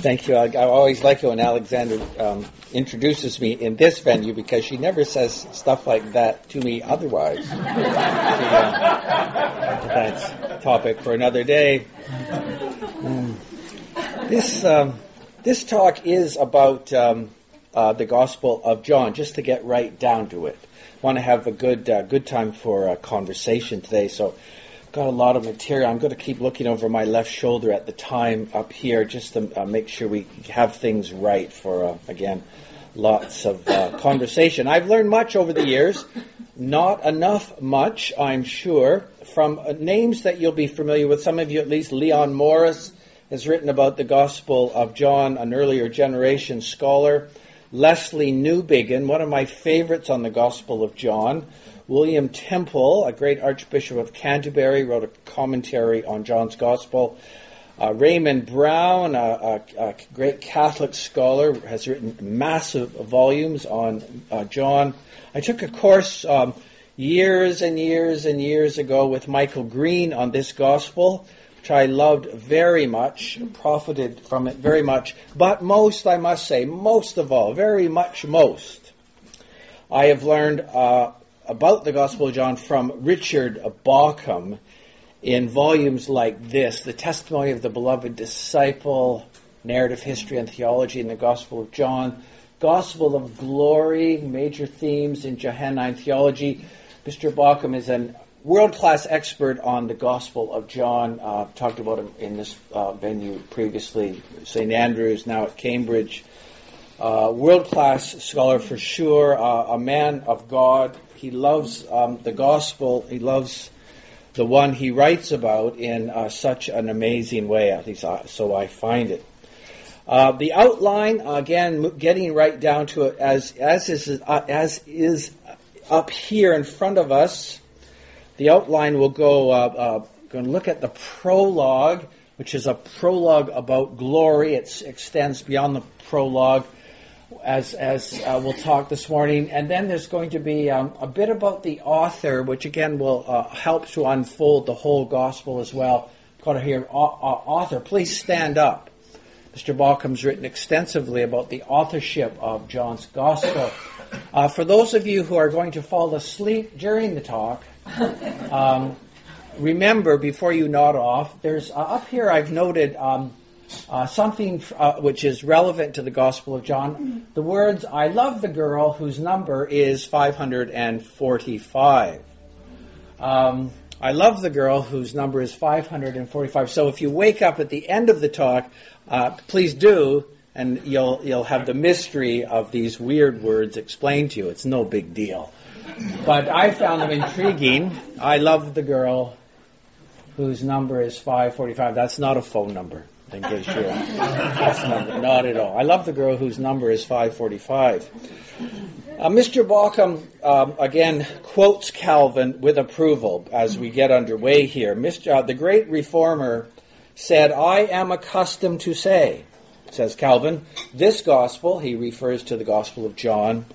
Thank you. I, I, always like it when Alexandra um, introduces me in this venue because she never says stuff like that to me otherwise. that's topic for another day. Um, this um, this talk is about um, uh, the Gospel of John, just to get right down to it. Want to have a good uh, good time for a conversation today, so got a lot of material. I'm going to keep looking over my left shoulder at the time up here just to uh, make sure we have things right for, uh, again, lots of uh, conversation. I've learned much over the years. Not enough much, I'm sure, from uh, names that you'll be familiar with. Some of you, at least, Leon Morris has written about the Gospel of John, an earlier generation scholar. Lesslie Newbigin, one of my favorites on the Gospel of John. William Temple, a great Archbishop of Canterbury, wrote a commentary on John's Gospel. Uh, Raymond Brown, a, a, a, great Catholic scholar, has written massive volumes on uh, John. I took a course um, years and years and years ago with Michael Green on this Gospel, which I loved very much, profited from it very much. But most, I must say, most of all, very much most, I have learned uh, about the Gospel of John from Richard Bauckham in volumes like this The Testimony of the Beloved Disciple, Narrative History and Theology in the Gospel of John, Gospel of Glory, Major Themes in Johannine Theology. Mr. Bauckham is a world class expert on the Gospel of John. Uh, talked about him in this uh, venue previously, St. Andrews, now at Cambridge. Uh, world class scholar for sure, uh, a man of God, he loves um, the gospel. He loves the one he writes about in uh, such an amazing way. At least I, so I find it. Uh, the outline again, getting right down to it, as as is uh, as is up here in front of us. The outline will go. Uh, uh, going to look at the prologue, which is a prologue about glory. It extends beyond the prologue as, as uh, we'll talk this morning. And then there's going to be um, a bit about the author, which again will uh, help to unfold the whole gospel as well. Got to hear author. Please stand up. Mr. Bauckham's written extensively about the authorship of John's gospel. Uh, for those of you who are going to fall asleep during the talk, um, remember before you nod off, there's uh, up here I've noted. Um, uh, something uh, which is relevant to the Gospel of John. The words, I love the girl whose number is 545. Um, I love the girl whose number is 545. So if you wake up at the end of the talk, uh, please do, and you'll, you'll have the mystery of these weird words explained to you. It's no big deal. But I found them intriguing. I love the girl whose number is 545. That's not a phone number that's not, not at all. I love the girl whose number is 545. Uh, Mr. Bauckham um, again quotes Calvin with approval as we get underway here. Mr. Uh, the great reformer said, "I am accustomed to say," says Calvin, "this gospel." He refers to the Gospel of John.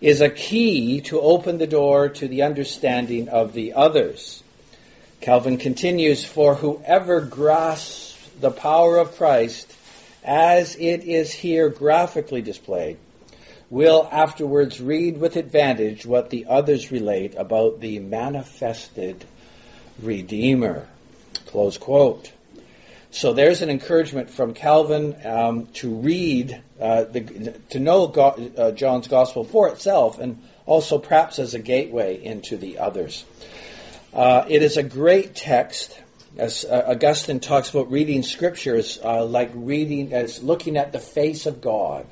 Is a key to open the door to the understanding of the others. Calvin continues, For whoever grasps the power of Christ as it is here graphically displayed, will afterwards read with advantage what the others relate about the manifested Redeemer. Close quote. So there's an encouragement from Calvin um, to read, uh, the, to know uh, John's Gospel for itself, and also perhaps as a gateway into the others. Uh, it is a great text as uh, Augustine talks about reading scriptures uh, like reading as looking at the face of God.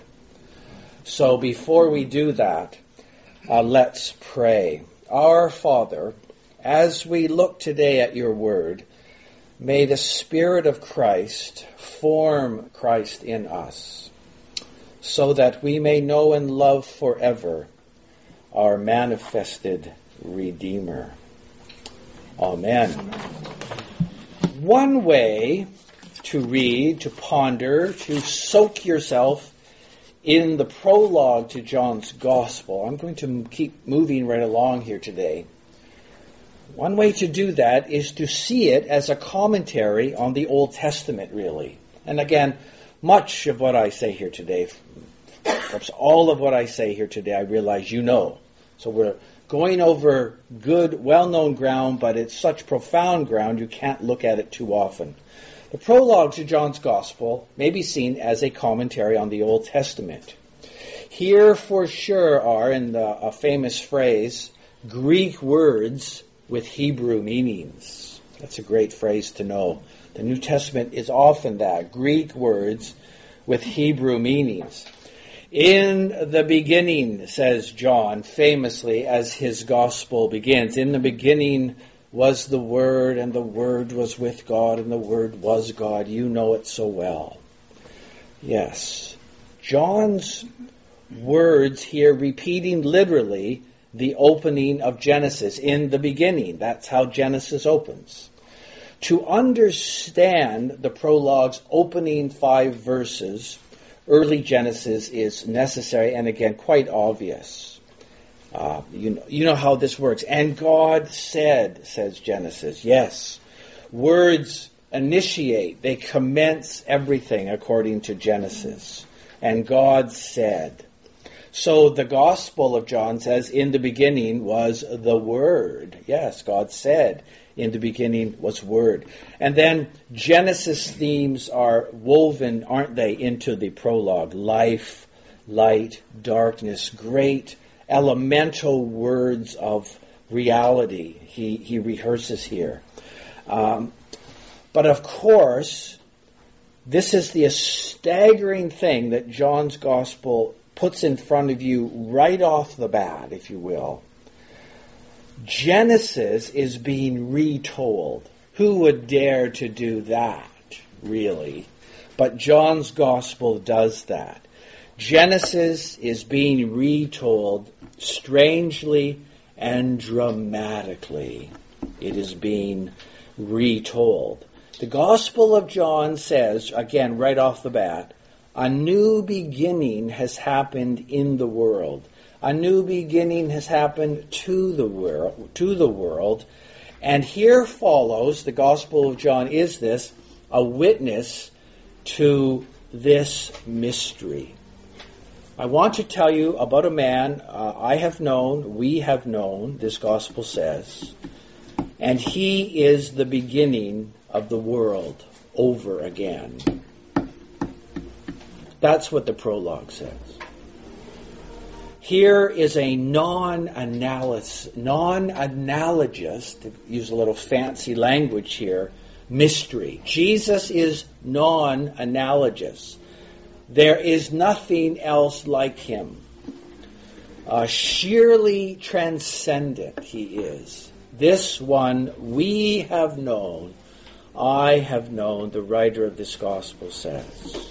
So before we do that, uh, let's pray. Our Father, as we look today at your word, may the Spirit of Christ form Christ in us, so that we may know and love forever our manifested Redeemer. Amen one way to read, to ponder, to soak yourself in the prologue to John's Gospel. I'm going to keep moving right along here today. One way to do that is to see it as a commentary on the Old Testament, really. And again, much of what I say here today, perhaps all of what I say here today, I realize you know. So we're going over good, well-known ground, but it's such profound ground you can't look at it too often. The prologue to John's Gospel may be seen as a commentary on the Old Testament. Here for sure are, in the, a famous phrase, Greek words with Hebrew meanings. That's a great phrase to know. The New Testament is often that Greek words with Hebrew meanings. In the beginning, says John famously as his gospel begins, in the beginning was the Word, and the Word was with God, and the Word was God. You know it so well. Yes. John's words here repeating literally the opening of Genesis in the beginning. That's how Genesis opens. To understand the prologue's opening five verses, early Genesis is necessary and again quite obvious. Uh, you, know, you know how this works. And God said, says Genesis. Yes. Words initiate, they commence everything according to Genesis. And God said. So the Gospel of John says, in the beginning was the Word. Yes, God said, in the beginning was Word. And then Genesis themes are woven, aren't they, into the prologue? Life, light, darkness, great elemental words of reality he, he rehearses here. Um, but of course, this is the staggering thing that John's Gospel puts in front of you right off the bat, if you will. Genesis is being retold. Who would dare to do that, really? But John's gospel does that. Genesis is being retold strangely and dramatically. It is being retold. The Gospel of John says, again, right off the bat, a new beginning has happened in the world. A new beginning has happened to the world, to the world. And here follows, the Gospel of John is this, a witness to this mystery. I want to tell you about a man uh, I have known, we have known, this Gospel says, and he is the beginning of the world over again. That's what the prologue says. Here is a non-analogous, non-analogous, to use a little fancy language here, mystery. Jesus is non-analogous. There is nothing else like him. Uh, sheerly transcendent he is. This one we have known, I have known, the writer of this gospel says.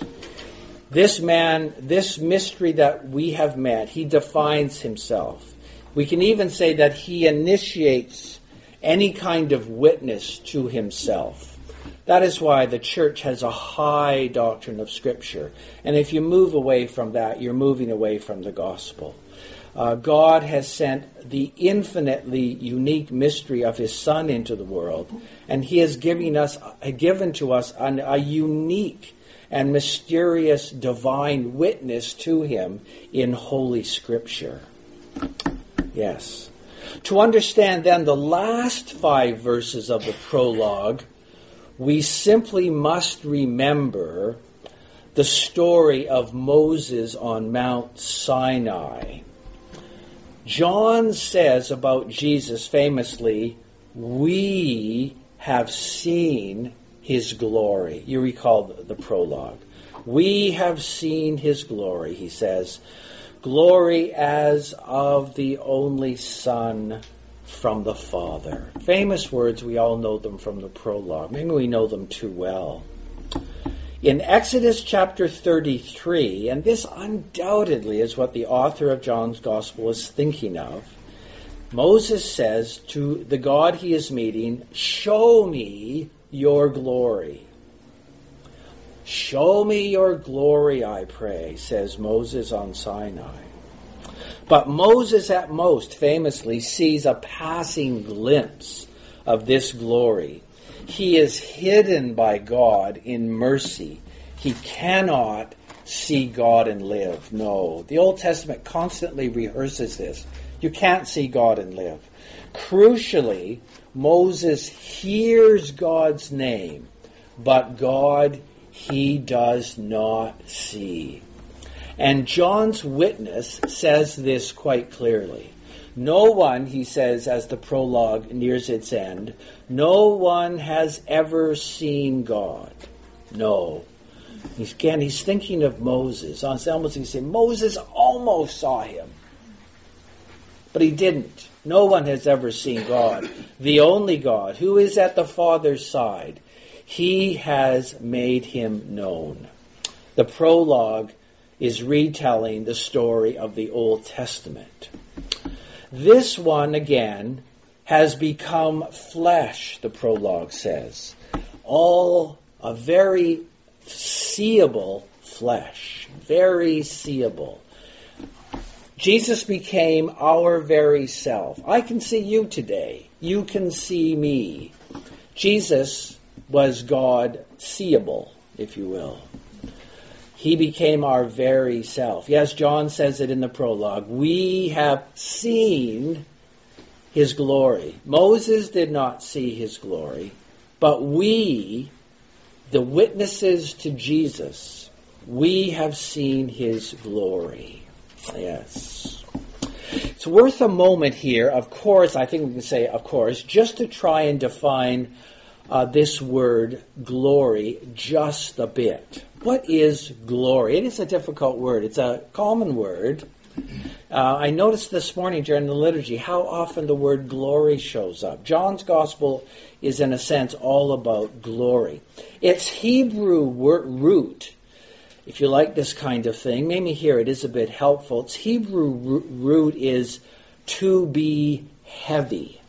This man, this mystery that we have met, he defines himself. We can even say that he initiates any kind of witness to himself. That is why the church has a high doctrine of Scripture. And if you move away from that, you're moving away from the gospel. Uh, God has sent the infinitely unique mystery of His Son into the world, and He has given us, given to us an, a unique and mysterious divine witness to him in Holy Scripture. Yes. To understand then the last five verses of the prologue, we simply must remember the story of Moses on Mount Sinai. John says about Jesus famously, We have seen his glory. You recall the prologue. We have seen his glory, he says, glory as of the only Son from the Father. Famous words, we all know them from the prologue. Maybe we know them too well. In Exodus chapter 33, and this undoubtedly is what the author of John's Gospel is thinking of, Moses says to the God he is meeting, Show me your glory. Show me your glory, I pray, says Moses on Sinai. But Moses, at most, famously sees a passing glimpse of this glory. He is hidden by God in mercy. He cannot see God and live. No. The Old Testament constantly rehearses this. You can't see God and live. Crucially, Moses hears God's name, but God he does not see. And John's witness says this quite clearly. No one, he says as the prologue nears its end, no one has ever seen God. No. He's, again, he's thinking of Moses. On almost he say Moses almost saw him, but he didn't. No one has ever seen God, the only God, who is at the Father's side. He has made him known. The prologue is retelling the story of the Old Testament. This one, again, has become flesh, the prologue says. All a very seeable flesh. Very seeable. Jesus became our very self. I can see you today. You can see me. Jesus was God seeable, if you will. He became our very self. Yes, John says it in the prologue. We have seen his glory. Moses did not see his glory, but we, the witnesses to Jesus, we have seen his glory. Yes. It's worth a moment here, of course, I think we can say, of course, just to try and define uh, this word glory just a bit. What is glory? It is a difficult word. It's a common word. Uh, I noticed this morning during the liturgy how often the word glory shows up. John's gospel is, in a sense, all about glory. Its Hebrew root, if you like this kind of thing, maybe here it is a bit helpful. Its Hebrew root is to be heavy.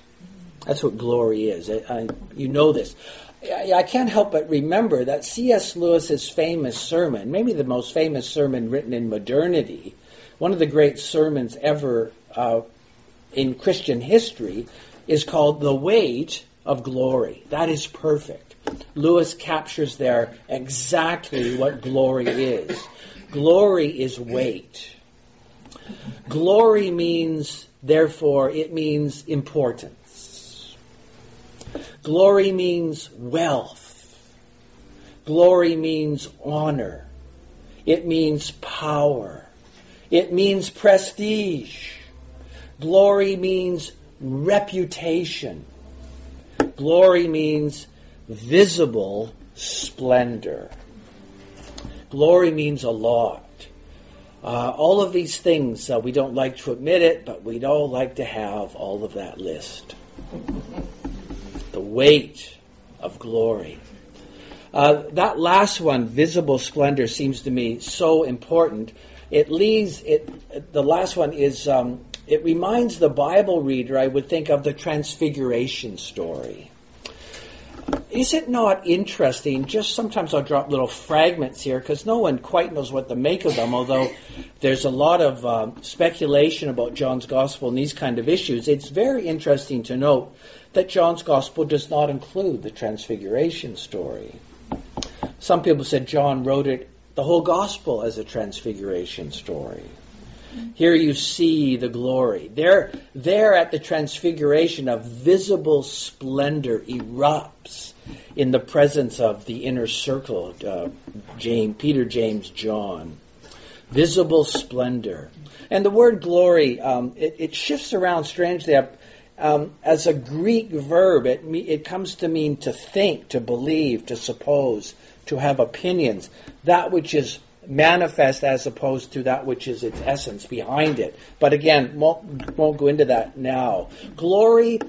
That's what glory is. I, I, you know this. I, I can't help but remember that C.S. Lewis's famous sermon, maybe the most famous sermon written in modernity, one of the great sermons ever uh, in Christian history, is called The Weight of Glory. That is perfect. Lewis captures there exactly what glory is. Glory is weight. Glory means, therefore, it means importance. Glory means wealth. Glory means honor. It means power. It means prestige. Glory means reputation. Glory means visible splendor. Glory means a lot. Uh, all of these things, uh, we don't like to admit it, but we'd all like to have all of that list the weight of glory. Uh, that last one, visible splendor, seems to me so important. It leads it. The last one is. Um, it reminds the Bible reader, I would think, of the Transfiguration story. Is it not interesting? Just sometimes I'll drop little fragments here because no one quite knows what to make of them. Although there's a lot of uh, speculation about John's gospel and these kind of issues, it's very interesting to note that John's gospel does not include the transfiguration story. Some people said John wrote it, the whole gospel, as a transfiguration story. Here you see the glory. There, there at the transfiguration, a visible splendor erupts in the presence of the inner circle, uh, James, Peter, James, John. Visible splendor. And the word glory, um, it, it, shifts around strangely. Um, as a Greek verb, it, it comes to mean to think, to believe, to suppose, to have opinions. That which is manifest as opposed to that which is its essence behind it. But again, won't, won't go into that now. Glory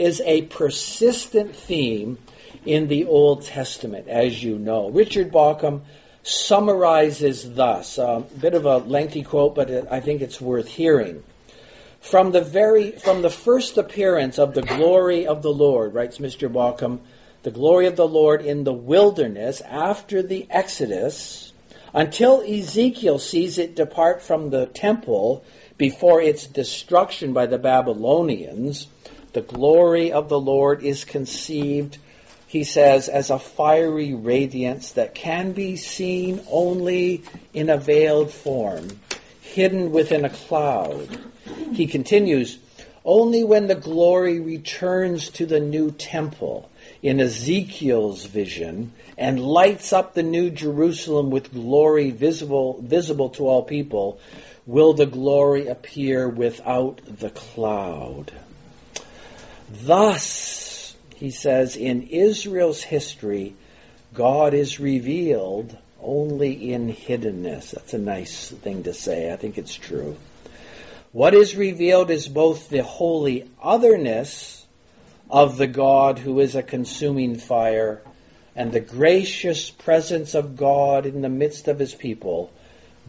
is a persistent theme in the Old Testament, as you know. Richard Bauckham summarizes thus a bit of a lengthy quote, but I think it's worth hearing. From the very from the first appearance of the glory of the Lord, writes Mr. Bauckham, the glory of the Lord in the wilderness after the Exodus, until Ezekiel sees it depart from the temple before its destruction by the Babylonians, the glory of the Lord is conceived he says, as a fiery radiance that can be seen only in a veiled form, hidden within a cloud. He continues, only when the glory returns to the new temple in Ezekiel's vision and lights up the new Jerusalem with glory visible, visible to all people will the glory appear without the cloud. Thus, he says, in Israel's history, God is revealed only in hiddenness. That's a nice thing to say. I think it's true. What is revealed is both the holy otherness of the God who is a consuming fire and the gracious presence of God in the midst of his people,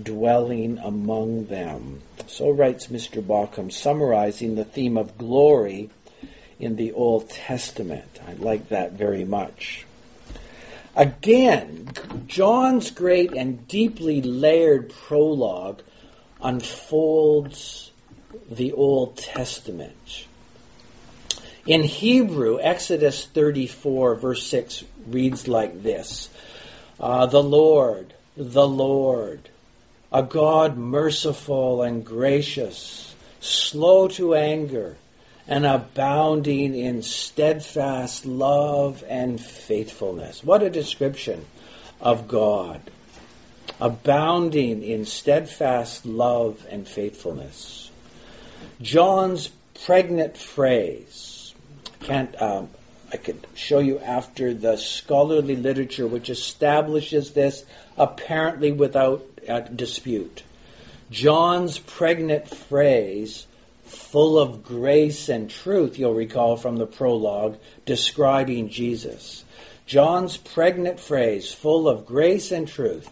dwelling among them. So writes Mr. Bauckham, summarizing the theme of glory in the Old Testament. I like that very much. Again, John's great and deeply layered prologue unfolds the Old Testament. In Hebrew, Exodus 34, verse 6 reads like this uh, The Lord, the Lord, a God merciful and gracious, slow to anger and abounding in steadfast love and faithfulness. What a description of God. Abounding in steadfast love and faithfulness. John's pregnant phrase. Can't. Um, I could show you after the scholarly literature which establishes this apparently without uh, dispute. John's pregnant phrase full of grace and truth, you'll recall from the prologue describing Jesus. John's pregnant phrase, full of grace and truth,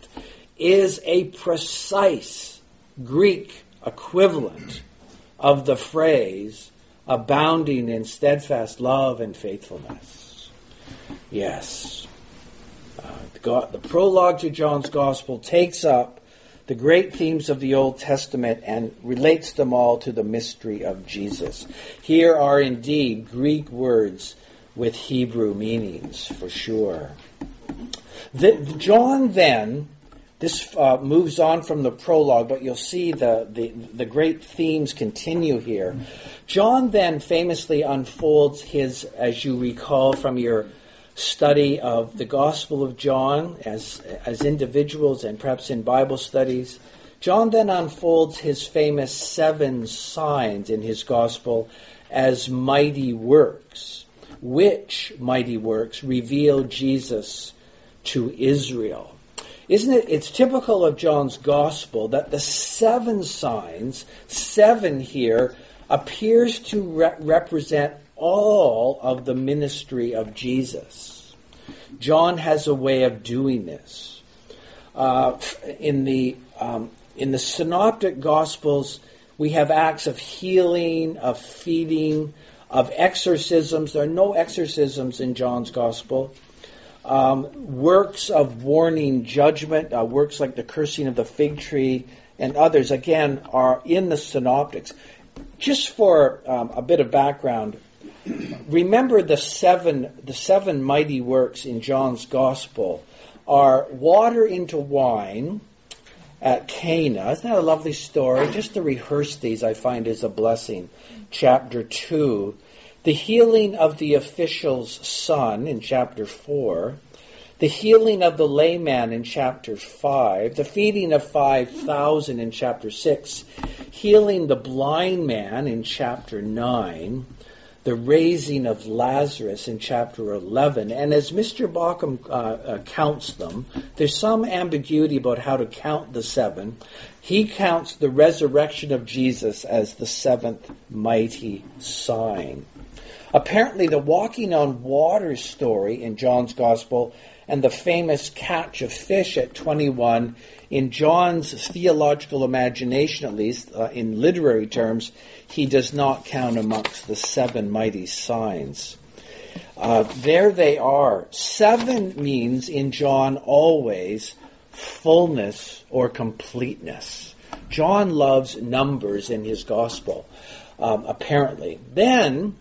is a precise Greek equivalent of the phrase abounding in steadfast love and faithfulness. Yes. Uh, God, the prologue to John's Gospel takes up the great themes of the Old Testament and relates them all to the mystery of Jesus. Here are indeed Greek words with Hebrew meanings, for sure. The, John then, this uh, moves on from the prologue, but you'll see the, the, the great themes continue here. John then famously unfolds his, as you recall from your study of the Gospel of John as, as individuals and perhaps in Bible studies, John then unfolds his famous seven signs in his Gospel as mighty works, which mighty works reveal Jesus to Israel. Isn't it? It's typical of John's Gospel that the seven signs, seven here, appears to re- represent all of the ministry of Jesus. John has a way of doing this. Uh, in the um, in the synoptic gospels, we have acts of healing, of feeding, of exorcisms. There are no exorcisms in John's gospel. Um, works of warning judgment, uh, works like the cursing of the fig tree, and others again are in the synoptics. Just for um, a bit of background, remember the seven the seven mighty works in John's gospel are water into wine at Cana. Isn't that a lovely story? Just to rehearse these, I find is a blessing. Chapter two, the healing of the official's son in chapter four. The healing of the layman in chapter 5, the feeding of 5,000 in chapter 6, healing the blind man in chapter 9, the raising of Lazarus in chapter 11. And as Mr. Bauckham uh, uh, counts them, there's some ambiguity about how to count the seven. He counts the resurrection of Jesus as the seventh mighty sign. Apparently, the walking on water story in John's Gospel and the famous catch of fish at 21 in John's theological imagination, at least uh, in literary terms, he does not count amongst the seven mighty signs. Uh, there they are. Seven means in John always fullness or completeness. John loves numbers in his gospel, um, apparently. Then,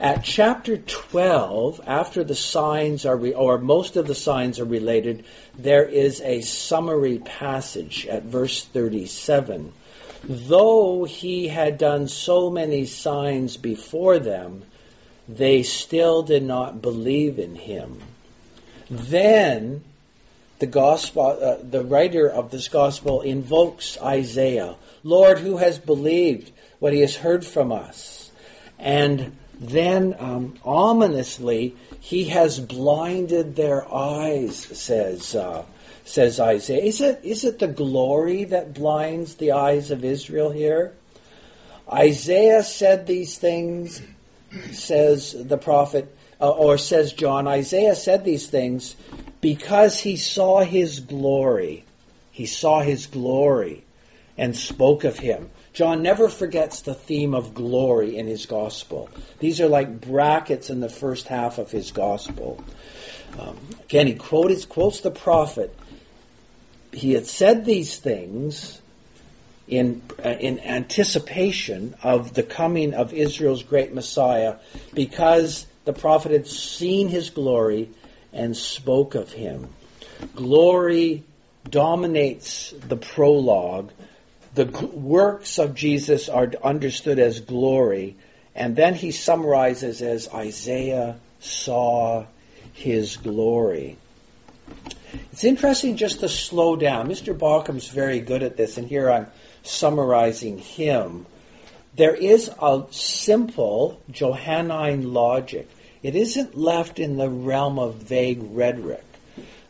At chapter 12, after the signs are, re- or most of the signs are related, there is a summary passage at verse 37. Though he had done so many signs before them, they still did not believe in him. Then the gospel, uh, the writer of this gospel invokes Isaiah, Lord, who has believed what he has heard from us? And then, um, ominously, he has blinded their eyes, says uh, says Isaiah. Is it is it the glory that blinds the eyes of Israel here? Isaiah said these things, says the prophet, uh, or says John. Isaiah said these things because he saw his glory. He saw his glory and spoke of him. John never forgets the theme of glory in his gospel. These are like brackets in the first half of his gospel. Um, again, he quotes, quotes the prophet. He had said these things in, uh, in anticipation of the coming of Israel's great Messiah because the prophet had seen his glory and spoke of him. Glory dominates the prologue the works of Jesus are understood as glory, and then he summarizes as Isaiah saw his glory. It's interesting just to slow down. Mr. Bauckham's very good at this, and here I'm summarizing him. There is a simple Johannine logic. It isn't left in the realm of vague rhetoric.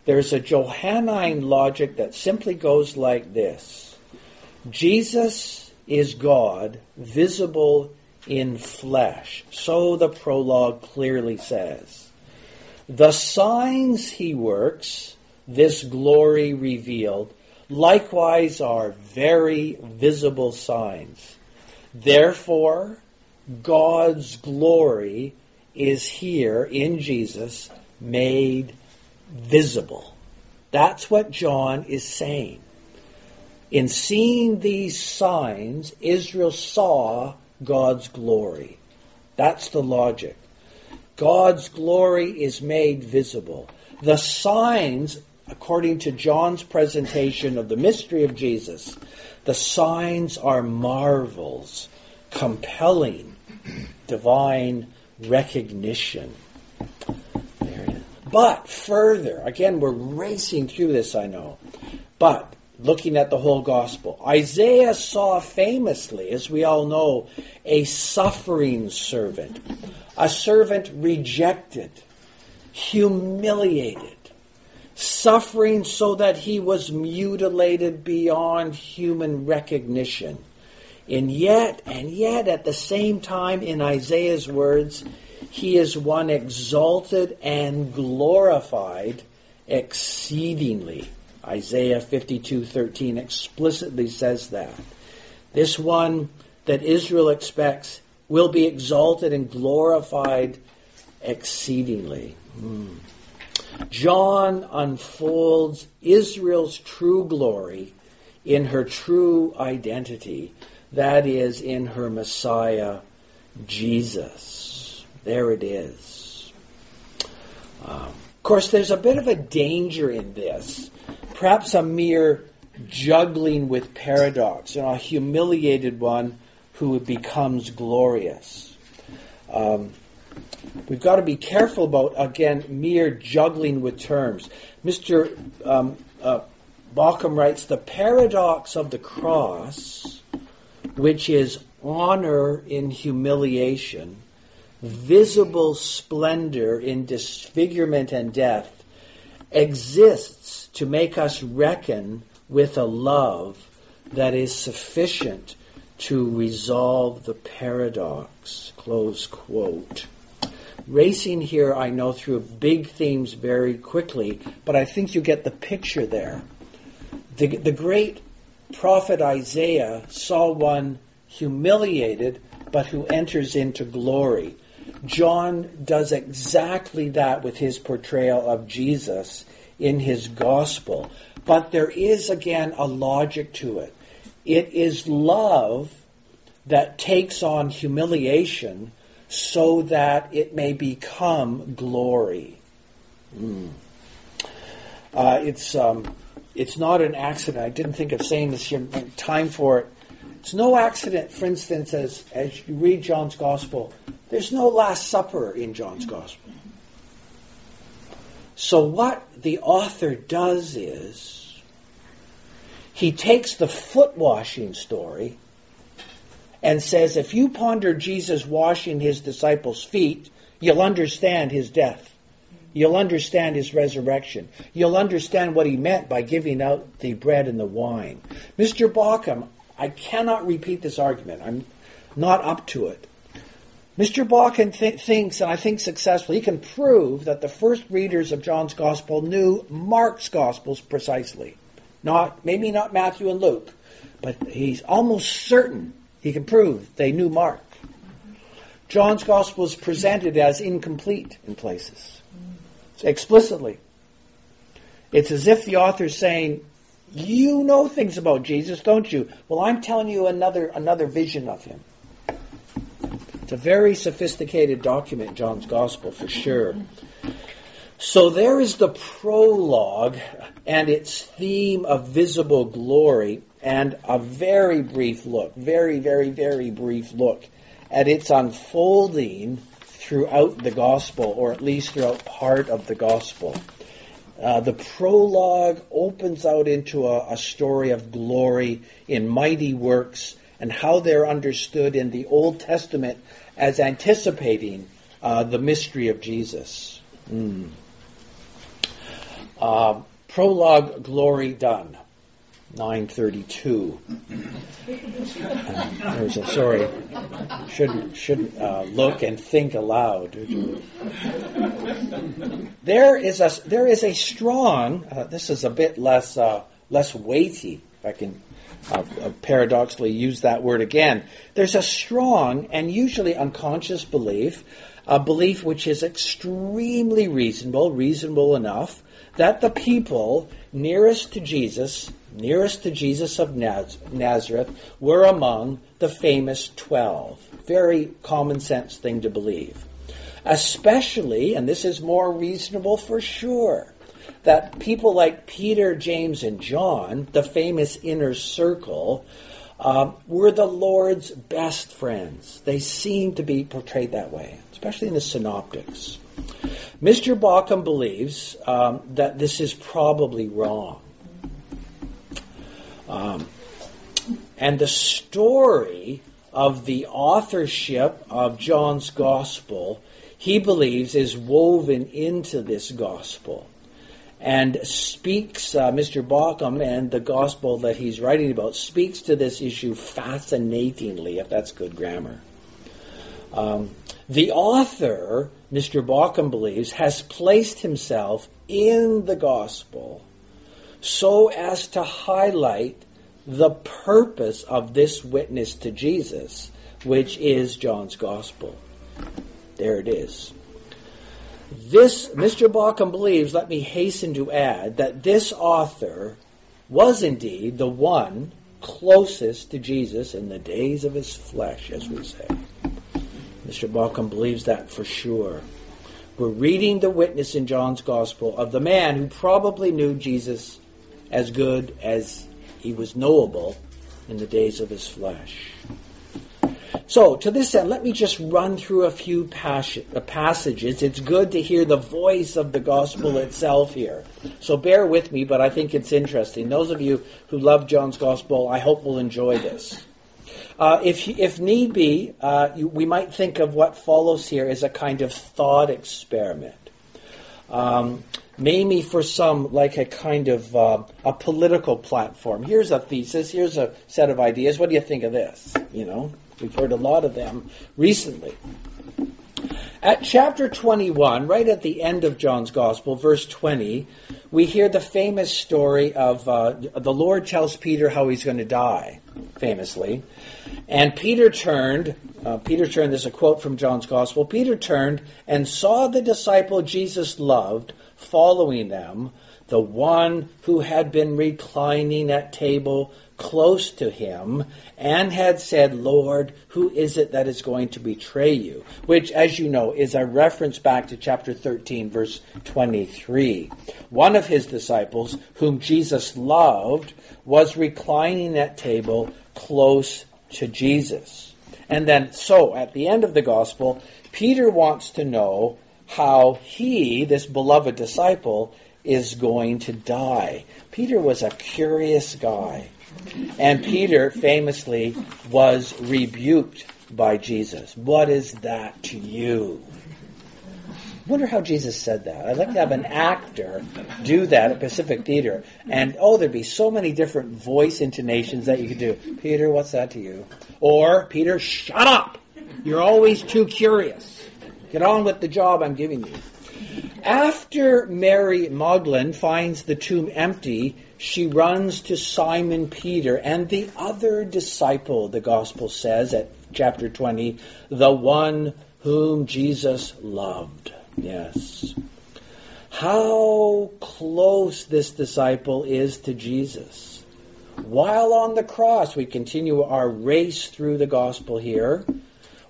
There's a Johannine logic that simply goes like this Jesus is God, visible in flesh. So the prologue clearly says. The signs he works, this glory revealed, likewise are very visible signs. Therefore, God's glory is here in Jesus made visible. That's what John is saying. In seeing these signs, Israel saw God's glory. That's the logic. God's glory is made visible. The signs, according to John's presentation of the mystery of Jesus, the signs are marvels, compelling divine recognition. But further, again, we're racing through this, I know. But looking at the whole gospel. Isaiah saw famously, as we all know, a suffering servant, a servant rejected, humiliated, suffering so that he was mutilated beyond human recognition. And yet, and yet, at the same time, in Isaiah's words, he is one exalted and glorified exceedingly. Isaiah 52:13 explicitly says that. This one that Israel expects will be exalted and glorified exceedingly. Mm. John unfolds Israel's true glory in her true identity, that is, in her Messiah, Jesus. There it is. Um, of course, there's a bit of a danger in this perhaps a mere juggling with paradox, you know, a humiliated one who becomes glorious. Um, we've got to be careful about, again, mere juggling with terms. Mr. Um, uh, Bauckham writes The paradox of the cross, which is honor in humiliation, visible splendor in disfigurement and death, exists to make us reckon with a love that is sufficient to resolve the paradox. Close quote. Racing here, I know through big themes very quickly, but I think you get the picture there. The, the great prophet Isaiah saw one humiliated, but who enters into glory. John does exactly that with his portrayal of Jesus in his gospel. But there is, again, a logic to it. It is love that takes on humiliation so that it may become glory. Mm. Uh, it's um, it's not an accident. I didn't think of saying this here. Time for it. It's no accident, for instance, as, as you read John's Gospel, there's no Last Supper in John's Gospel. So, what the author does is he takes the foot washing story and says if you ponder Jesus washing his disciples' feet, you'll understand his death. You'll understand his resurrection. You'll understand what he meant by giving out the bread and the wine. Mr. Bauckham, I cannot repeat this argument. I'm not up to it. Mr. Bauckham th- thinks, and I think successfully, he can prove that the first readers of John's Gospel knew Mark's Gospels precisely. Not maybe not Matthew and Luke, but he's almost certain he can prove they knew Mark. John's Gospel is presented as incomplete in places explicitly. It's as if the author is saying, "You know things about Jesus, don't you? Well, I'm telling you another another vision of him." It's a very sophisticated document, John's Gospel, for sure. So there is the prologue and its theme of visible glory, and a very brief look, very, very, very brief look at its unfolding throughout the gospel, or at least throughout part of the gospel. Uh, the prologue opens out into a, a, story of glory in mighty works and how they're understood in the Old Testament as anticipating uh, the mystery of Jesus. Mm. Uh, prologue, glory done. 932. There's a, sorry, should should uh, look and think aloud. There is a there is a strong. Uh, this is a bit less uh, less weighty. If I can uh, uh, paradoxically use that word again. There's a strong and usually unconscious belief, a belief which is extremely reasonable, reasonable enough, that the people nearest to Jesus nearest to Jesus of Nazareth were among the famous twelve. Very common sense thing to believe. Especially, and this is more reasonable for sure, that people like Peter, James, and John, the famous inner circle, um, were the Lord's best friends. They seem to be portrayed that way, especially in the synoptics. Mr. Bauckham believes um, that this is probably wrong. Um, and the story of the authorship of John's gospel, he believes, is woven into this gospel and speaks, uh, Mr. Bauckham and the gospel that he's writing about, speaks to this issue fascinatingly, if that's good grammar. Um, the author, Mr. Bauckham believes, has placed himself in the gospel so as to highlight the purpose of this witness to Jesus, which is John's gospel. There it is. This, Mr. Bauckham believes, let me hasten to add, that this author was indeed the one closest to Jesus in the days of his flesh, as we say. Mr. Bauckham believes that for sure. We're reading the witness in John's Gospel of the man who probably knew Jesus as good as he was knowable in the days of his flesh. So, to this end, let me just run through a few uh, passages. It's good to hear the voice of the gospel itself here. So, bear with me, but I think it's interesting. Those of you who love John's gospel, I hope will enjoy this. Uh, if, if need be, uh, you, we might think of what follows here as a kind of thought experiment. Um, maybe for some like a kind of uh, a political platform. Here's a thesis. Here's a set of ideas. What do you think of this? You know, we've heard a lot of them recently. At chapter 21, right at the end of John's Gospel, verse 20, we hear the famous story of uh, the Lord tells Peter how he's going to die, famously. And Peter turned, uh, Peter turned, there's a quote from John's Gospel, Peter turned and saw the disciple Jesus loved following them, the one who had been reclining at table close to him and had said, Lord, who is it that is going to betray you? Which, as you know, is a reference back to chapter 13, verse 23. One of his disciples, whom Jesus loved, was reclining at table close to Jesus. And then, so at the end of the gospel, Peter wants to know how he, this beloved disciple, is going to die. Peter was a curious guy. And Peter famously was rebuked by Jesus. What is that to you? Wonder how Jesus said that. I'd like to have an actor do that at Pacific Theater. And oh, there'd be so many different voice intonations that you could do. Peter, what's that to you? Or, Peter, shut up! You're always too curious. Get on with the job I'm giving you. After Mary Magdalene finds the tomb empty, she runs to Simon Peter and the other disciple, the gospel says at chapter 20, the one whom Jesus loved. Yes. How close this disciple is to Jesus. While on the cross, we continue our race through the gospel here.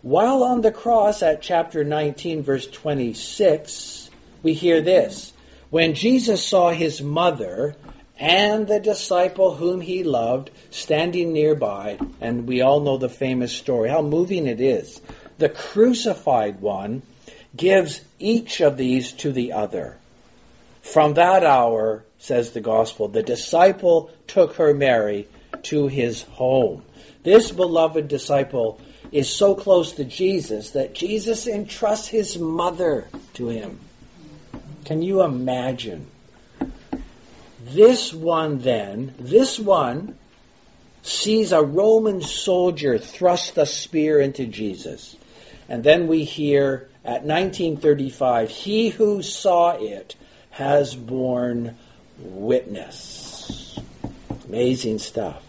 While on the cross at chapter 19, verse 26, we hear this. When Jesus saw his mother and the disciple whom he loved standing nearby, and we all know the famous story, how moving it is. The crucified one gives each of these to the other. From that hour, says the gospel, the disciple took her, Mary, to his home. This beloved disciple is so close to Jesus that Jesus entrusts his mother to him. Can you imagine? This one then, this one sees a Roman soldier thrust a spear into Jesus. And then we hear at 1935, he who saw it has borne witness. Amazing stuff.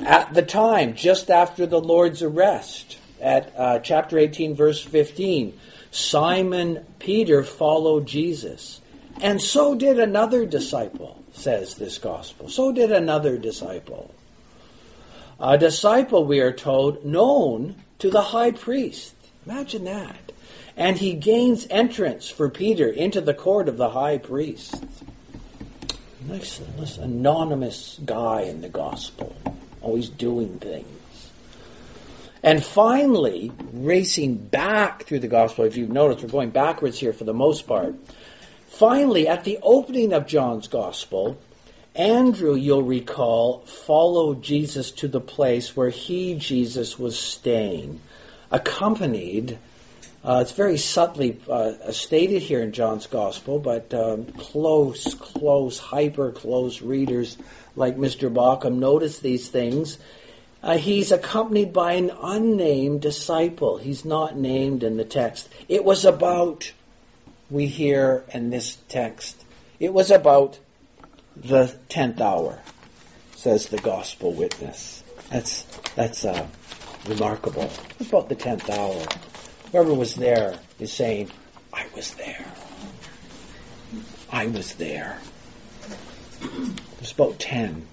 At the time, just after the Lord's arrest, at uh, chapter 18, verse 15, Simon Peter followed Jesus. And so did another disciple, says this gospel. So did another disciple. A disciple, we are told, known to the high priest. Imagine that. And he gains entrance for Peter into the court of the high priest. Nice, nice anonymous guy in the gospel always doing things. And finally, racing back through the gospel, if you've noticed, we're going backwards here for the most part. Finally, at the opening of John's gospel, Andrew, you'll recall, followed Jesus to the place where he, Jesus, was staying, accompanied. Uh, it's very subtly uh, stated here in John's gospel, but um, close, close, hyper close readers like Mr. Bauckham, notice these things. Uh, he's accompanied by an unnamed disciple. He's not named in the text. It was about, we hear in this text, it was about the tenth hour, says the gospel witness. That's that's uh, remarkable. About the tenth hour. Whoever was there is saying, "I was there. I was there." It's about 10.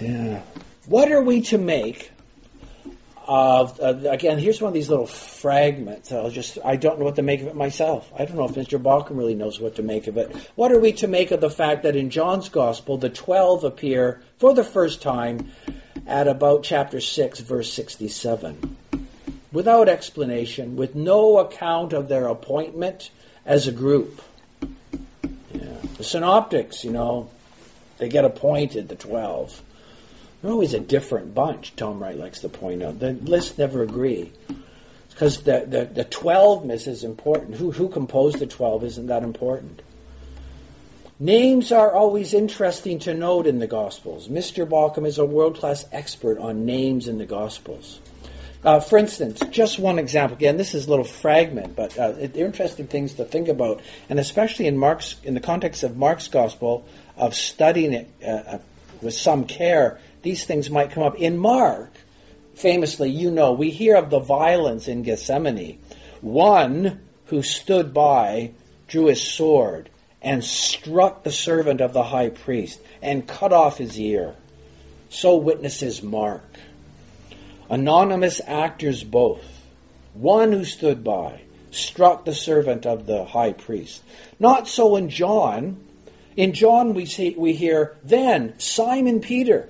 Yeah. What are we to make of, uh, again, here's one of these little fragments. I'll just, I don't know what to make of it myself. I don't know if Mr. Bauckham really knows what to make of it. What are we to make of the fact that in John's Gospel, the 12 appear for the first time at about chapter 6, verse 67? Without explanation, with no account of their appointment as a group. The synoptics, you know, they get appointed, the 12. They're always a different bunch, Tom Wright likes to point out. The lists never agree. Because the, the, the 12 miss is important. Who, who composed the 12 isn't that important. Names are always interesting to note in the Gospels. Mr. Bauckham is a world class expert on names in the Gospels. Uh, for instance, just one example. Again, this is a little fragment, but uh, they're interesting things to think about, and especially in Mark's, in the context of Mark's gospel, of studying it uh, uh, with some care. These things might come up in Mark. Famously, you know, we hear of the violence in Gethsemane. One who stood by drew his sword and struck the servant of the high priest and cut off his ear. So witnesses Mark. Anonymous actors both. One who stood by struck the servant of the high priest. Not so in John. In John we see we hear then Simon Peter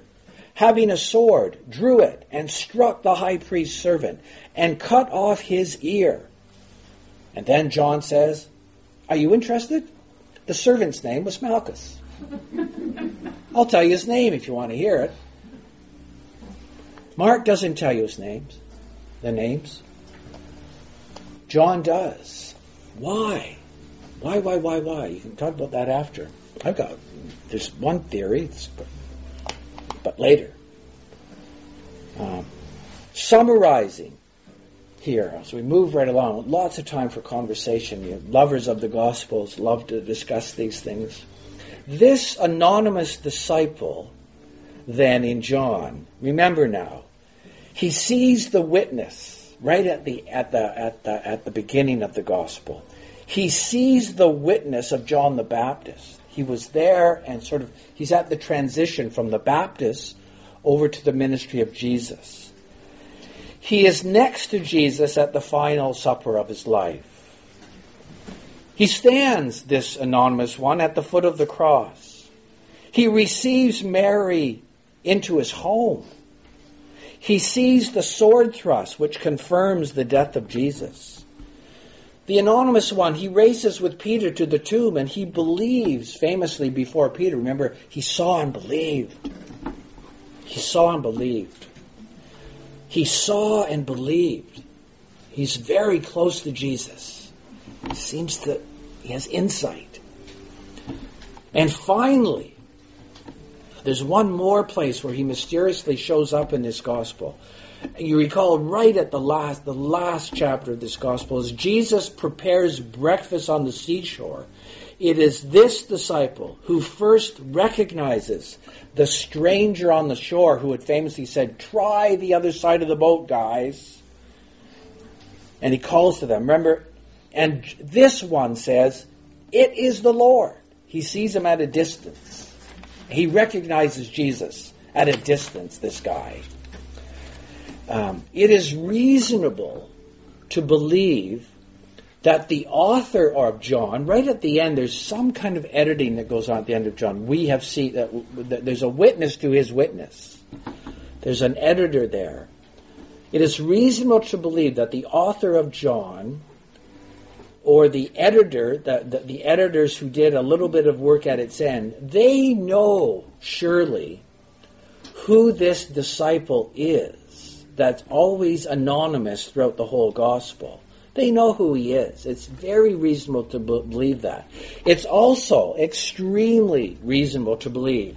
having a sword drew it and struck the high priest's servant and cut off his ear. And then John says, Are you interested? The servant's name was Malchus. I'll tell you his name if you want to hear it. Mark doesn't tell you his names, the names. John does. Why? Why, why, why, why? You can talk about that after. I've got, there's one theory, but later. Um, summarizing here, as we move right along, lots of time for conversation. You lovers of the Gospels love to discuss these things. This anonymous disciple, then in John, remember now, he sees the witness right at the at the at the at the beginning of the gospel. He sees the witness of John the Baptist. He was there and sort of he's at the transition from the Baptist over to the ministry of Jesus. He is next to Jesus at the final supper of his life. He stands, this anonymous one, at the foot of the cross. He receives Mary into his home. He sees the sword thrust, which confirms the death of Jesus. The anonymous one, he races with Peter to the tomb and he believes famously before Peter. Remember, he saw and believed. He saw and believed. He saw and believed. He's very close to Jesus. Seems to, he has insight. And finally, there's one more place where he mysteriously shows up in this gospel. You recall right at the last, the last chapter of this gospel, as Jesus prepares breakfast on the seashore. It is this disciple who first recognizes the stranger on the shore who had famously said, Try the other side of the boat, guys. And he calls to them. Remember? And this one says, It is the Lord. He sees him at a distance. He recognizes Jesus at a distance, this guy. Um, it is reasonable to believe that the author of John, right at the end, there's some kind of editing that goes on at the end of John. We have seen that, that there's a witness to his witness. There's an editor there. It is reasonable to believe that the author of John or the editor, the, the, the, editors who did a little bit of work at its end, they know surely who this disciple is that's always anonymous throughout the whole gospel. They know who he is. It's very reasonable to believe that. It's also extremely reasonable to believe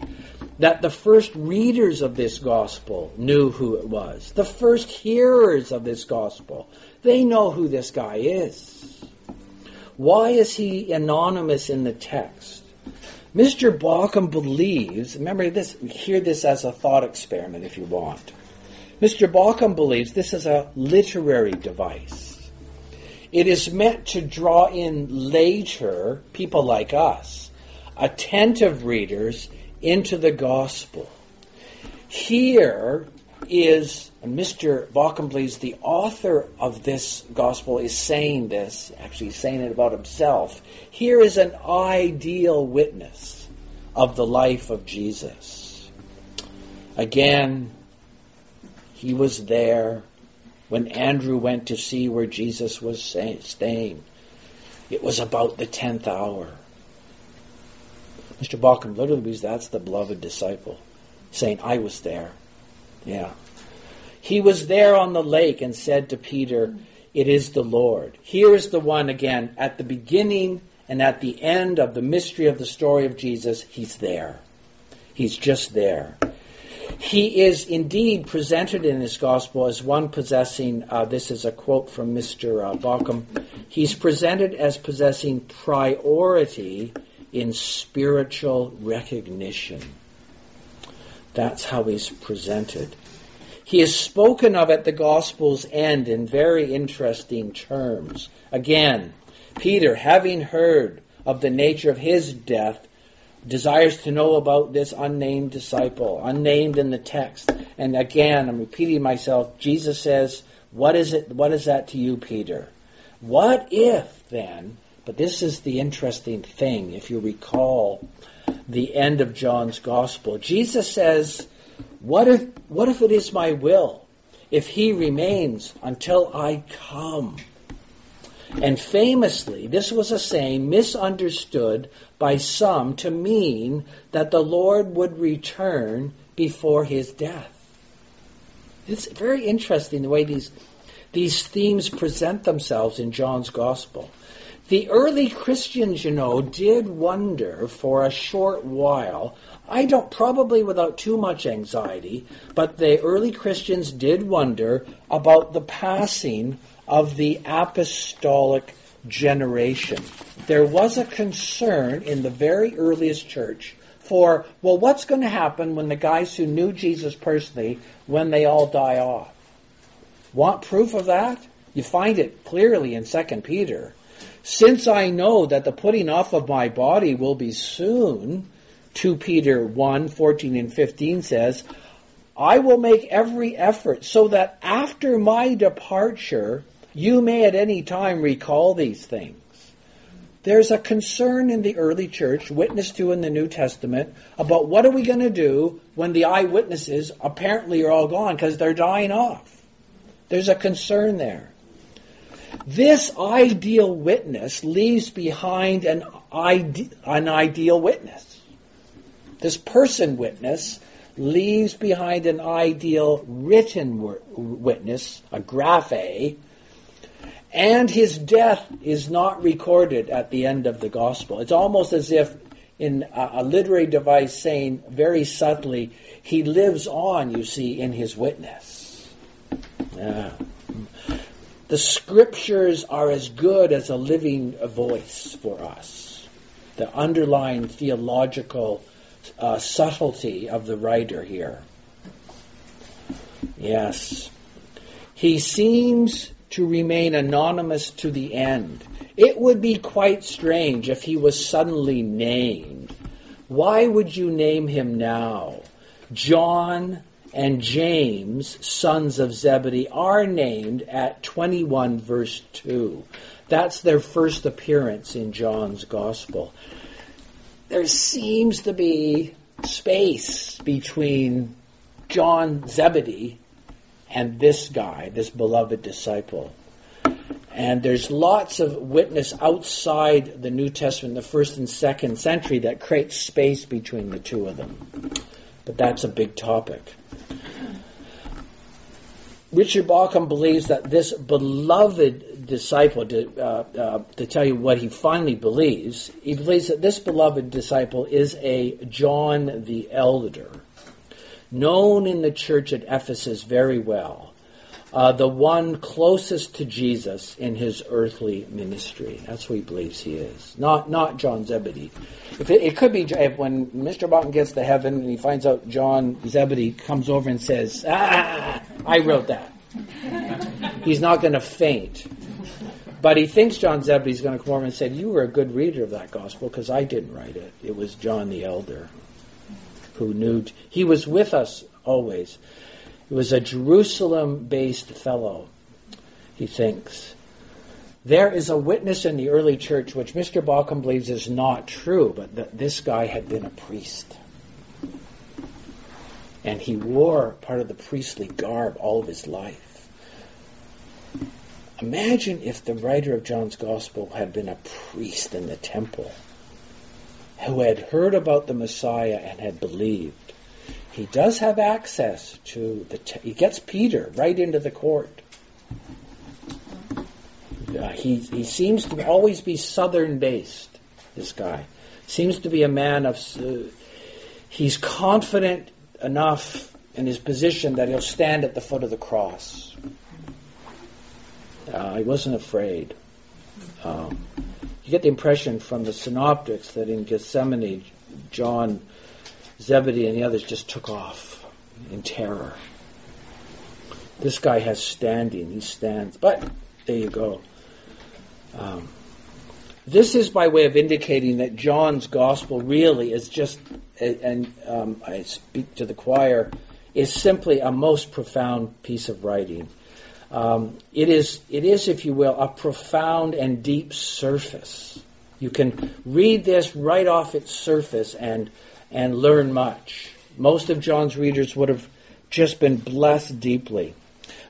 that the first readers of this gospel knew who it was. The first hearers of this gospel, they know who this guy is. Why is he anonymous in the text? Mr. Bauckham believes, remember this, hear this as a thought experiment if you want. Mr. Bauckham believes this is a literary device. It is meant to draw in later people like us, attentive readers, into the gospel. Here is Mr. Believes the author of this gospel is saying this, actually saying it about himself. Here is an ideal witness of the life of Jesus. Again, he was there when Andrew went to see where Jesus was staying. It was about the tenth hour. Mr. Bauckham literally believes that's the beloved disciple, saying, I was there. Yeah. He was there on the lake and said to Peter, It is the Lord. Here is the one again at the beginning and at the end of the mystery of the story of Jesus. He's there. He's just there. He is indeed presented in this gospel as one possessing, uh, this is a quote from Mr. Uh, he's presented as possessing priority in spiritual recognition. That's how he's presented. He is spoken of at the gospel's end in very interesting terms. Again, Peter, having heard of the nature of his death, desires to know about this unnamed disciple, unnamed in the text. And again, I'm repeating myself. Jesus says, "What is it? What is that to you, Peter? What if then?" But this is the interesting thing. If you recall the end of John's gospel, Jesus says, "What if? What if it is my will? If he remains until I come?" And famously, this was a saying misunderstood by some to mean that the Lord would return before his death. It's very interesting the way these, these themes present themselves in John's Gospel. The early Christians, you know, did wonder for a short while. I don't, probably without too much anxiety, but the early Christians did wonder about the passing of the apostolic generation. There was a concern in the very earliest church for, well, what's going to happen when the guys who knew Jesus personally, when they all die off? Want proof of that? You find it clearly in 2 Peter. Since I know that the putting off of my body will be soon, 2 Peter 1 14 and 15 says, I will make every effort so that after my departure, you may at any time recall these things. There's a concern in the early church, witnessed to in the New Testament, about what are we going to do when the eyewitnesses apparently are all gone because they're dying off. There's a concern there. This ideal witness leaves behind an, ide- an ideal witness. This person witness leaves behind an ideal written witness, a graphe, and his death is not recorded at the end of the gospel. It's almost as if, in a, literary device, saying very subtly, he lives on, you see, in his witness. Yeah. The scriptures are as good as a living voice for us. The underlying theological uh, subtlety of the writer here. Yes. He seems to remain anonymous to the end. It would be quite strange if he was suddenly named. Why would you name him now? John and James, sons of Zebedee, are named at 21 verse 2. That's their first appearance in John's Gospel. There seems to be space between John Zebedee and this guy, this beloved disciple. And there's lots of witness outside the New Testament, the first and second century, that creates space between the two of them. But that's a big topic. Richard Bauckham believes that this beloved disciple, to, uh, uh, to tell you what he finally believes, he believes that this beloved disciple is a John the Elder known in the church at Ephesus very well, uh, the one closest to Jesus in his earthly ministry. That's who he believes he is. Not not John Zebedee. If it, it could be if when Mr. Button gets to heaven and he finds out John Zebedee comes over and says, "Ah, I wrote that." He's not going to faint. But he thinks John Zebedee's going to come over and say, You were a good reader of that gospel because I didn't write it. It was John the Elder who knew. He was with us always. He was a Jerusalem based fellow, he thinks. There is a witness in the early church which Mr. Bauckham believes is not true, but that this guy had been a priest. And he wore part of the priestly garb all of his life. Imagine if the writer of John's Gospel had been a priest in the temple who had heard about the Messiah and had believed. He does have access to the. He gets Peter right into the court. Uh, he he seems to always be southern based. This guy seems to be a man of. Uh, he's confident enough in his position that he'll stand at the foot of the cross. Uh, he wasn't afraid. Um, you get the impression from the synoptics that in Gethsemane, John, Zebedee, and the others just took off in terror. This guy has standing. He stands. But there you go. Um, this is by way of indicating that John's gospel really is just, and um, I speak to the choir, is simply a most profound piece of writing. Um, it is, it is, if you will, a profound and deep surface. You can read this right off its surface and and learn much. Most of John's readers would have just been blessed deeply.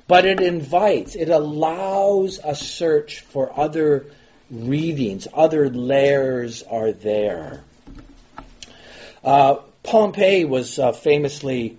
But it invites, it allows a search for other readings, other layers are there. Uh, Pompeii was uh, famously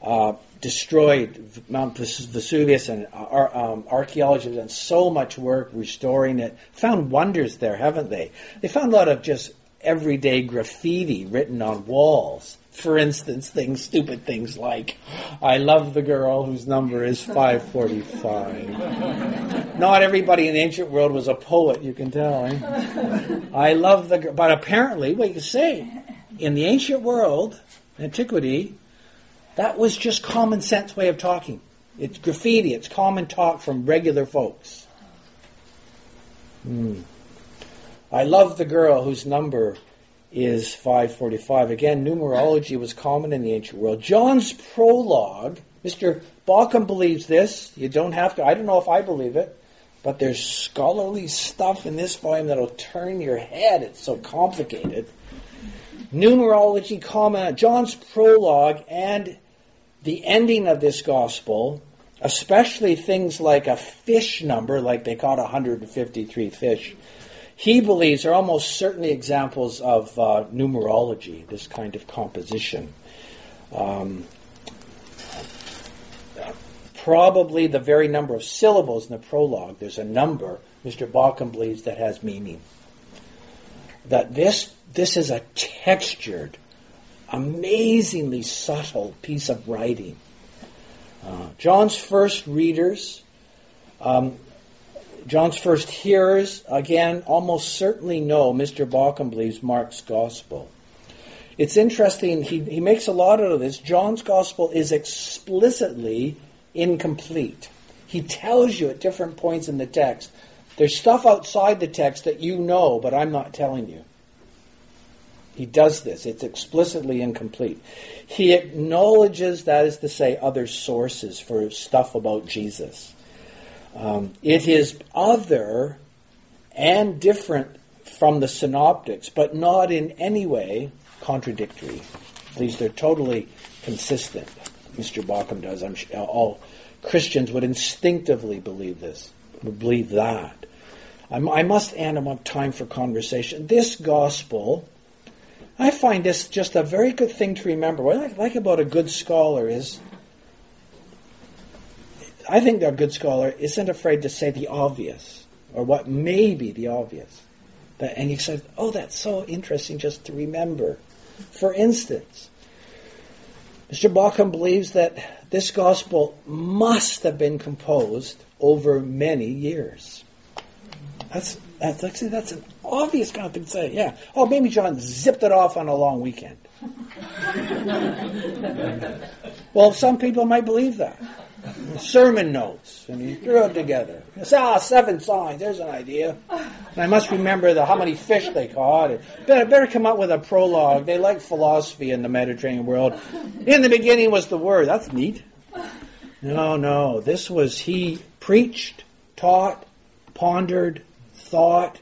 uh, destroyed, Mount Vesuvius, and uh, um, archaeologists have done so much work restoring it. Found wonders there, haven't they? They found a lot of just everyday graffiti written on walls. For instance, things, stupid things like, I love the girl whose number is 545. Not everybody in the ancient world was a poet, you can tell. Eh? I love the girl. But apparently, what you say, in the ancient world, antiquity, that was just common sense way of talking. It's graffiti, it's common talk from regular folks. Hmm. I love the girl whose number is 545. Again, numerology was common in the ancient world. John's prologue, Mr. Bauckham believes this. You don't have to, I don't know if I believe it, but there's scholarly stuff in this volume that'll turn your head. It's so complicated. Numerology, comma, John's prologue and the ending of this gospel, especially things like a fish number, like they caught 153 fish, he believes are almost certainly examples of uh, numerology, this kind of composition. Um, probably the very number of syllables in the prologue, there's a number, Mr. Bauckham believes, that has meaning. That this, this is a textured, amazingly subtle piece of writing. Uh, John's first readers um, John's first hearers, again, almost certainly know Mr. Bauckham believes Mark's gospel. It's interesting, he, he makes a lot out of this. John's gospel is explicitly incomplete. He tells you at different points in the text, there's stuff outside the text that you know, but I'm not telling you. He does this. It's explicitly incomplete. He acknowledges, that is to say, other sources for stuff about Jesus. Um, it is other and different from the synoptics, but not in any way contradictory. Least they're totally consistent. Mr. Bauckham does. I'm sure all Christians would instinctively believe this, would believe that. I'm, i must end. I want time for conversation. This gospel, I find this just a very good thing to remember. What I like about a good scholar is I think a good scholar isn't afraid to say the obvious or what may be the obvious. and he said, oh, that's so interesting just to remember. For instance, Mr. Bauckham believes that this gospel must have been composed over many years. That's that's actually that's an obvious kind of thing to say. Yeah. Oh, maybe John zipped it off on a long weekend. well, some people might believe that sermon notes, and he threw it together. He said, ah, seven signs, there's an idea. And I must remember the, how many fish they caught. Better, better come up with a prologue. They like philosophy in the Mediterranean world. In the beginning was the Word. That's neat. No, no. This was, he preached, taught, pondered, thought,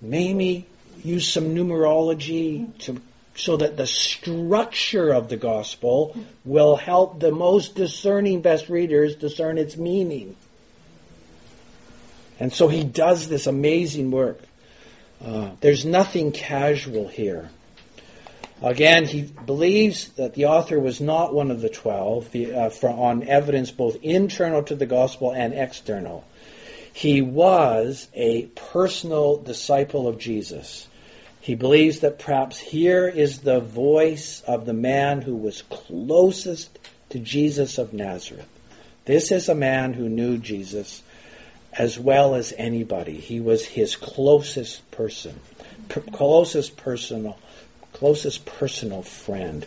maybe used some numerology to so that the structure of the gospel will help the most discerning best readers discern its meaning. And so he does this amazing work. Uh, there's nothing casual here. Again, he believes that the author was not one of the twelve the, uh, for, on evidence both internal to the gospel and external. He was a personal disciple of Jesus. He believes that perhaps here is the voice of the man who was closest to Jesus of Nazareth. This is a man who knew Jesus as well as anybody. He was his closest person, closest personal, closest personal friend.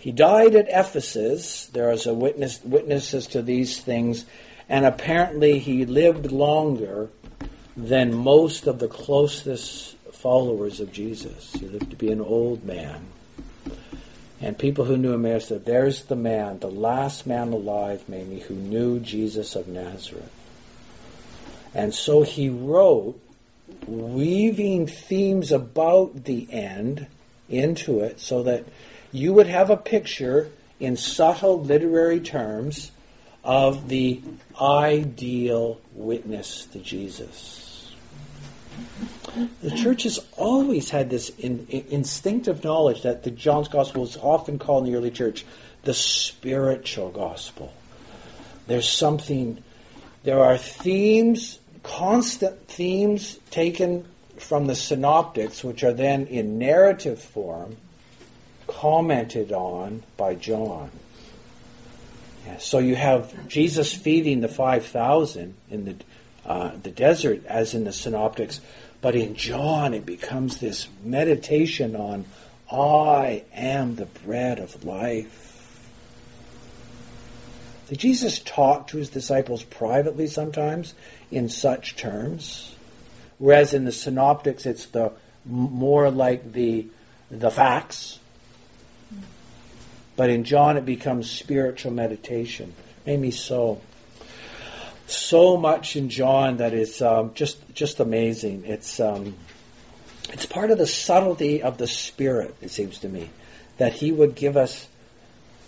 He died at Ephesus. There is a witness, witnesses to these things, and apparently he lived longer than most of the closest followers of Jesus. He lived to be an old man. And people who knew him said, There's the man, the last man alive, maybe, who knew Jesus of Nazareth. And so he wrote, weaving themes about the end into it so that you would have a picture in subtle literary terms of the ideal witness to Jesus. The church has always had this in, in, instinctive knowledge that the John's Gospel is often called in the early church the spiritual gospel. There's something, there are themes, constant themes taken from the synoptics, which are then in narrative form commented on by John. Yeah, so you have Jesus feeding the 5,000 in the, uh, the desert, as in the synoptics, but in John it becomes this meditation on, I am the bread of life. Did Jesus talk to his disciples privately sometimes in such terms? Whereas in the synoptics it's the more like the the facts but in John, it becomes spiritual meditation. Maybe so. So much in John that is um, just just amazing. It's um, it's part of the subtlety of the Spirit. It seems to me that He would give us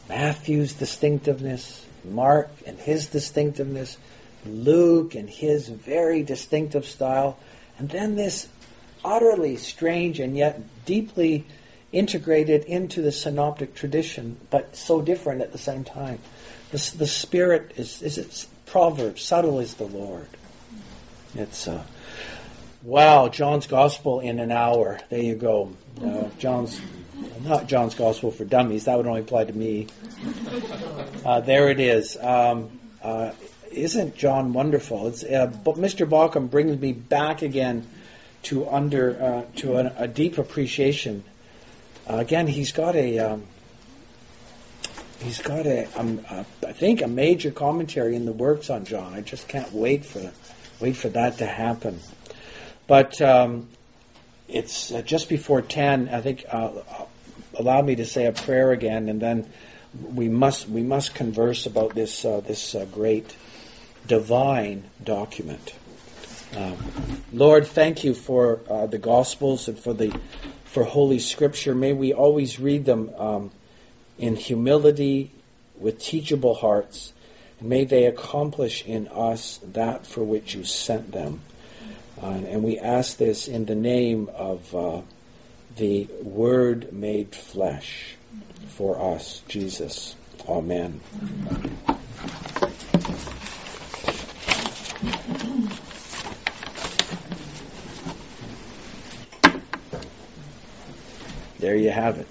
Matthew's distinctiveness, Mark and his distinctiveness, Luke and his very distinctive style, and then this utterly strange and yet deeply integrated into the synoptic tradition, but so different at the same time. The, the spirit is, is proverb, subtle is the Lord. It's uh, wow, John's gospel in an hour. There you go. Uh, John's not John's gospel for dummies. That would only apply to me. Uh, there it is. Um, uh, isn't John wonderful? It's, uh, but Mr. Bauckham brings me back again to under uh, to a, a deep appreciation again, he's got a um, he's got a, um, a I think a major commentary in the works on John. I just can't wait for wait for that to happen. But um, it's uh, just before ten. I think uh, allow me to say a prayer again, and then we must we must converse about this uh, this uh, great divine document. Um, Lord, thank you for uh, the Gospels and for the for Holy Scripture. May we always read them um, in humility, with teachable hearts. May they accomplish in us that for which you sent them. Uh, and we ask this in the name of uh, the Word made flesh for us, Jesus. Amen. There you have it.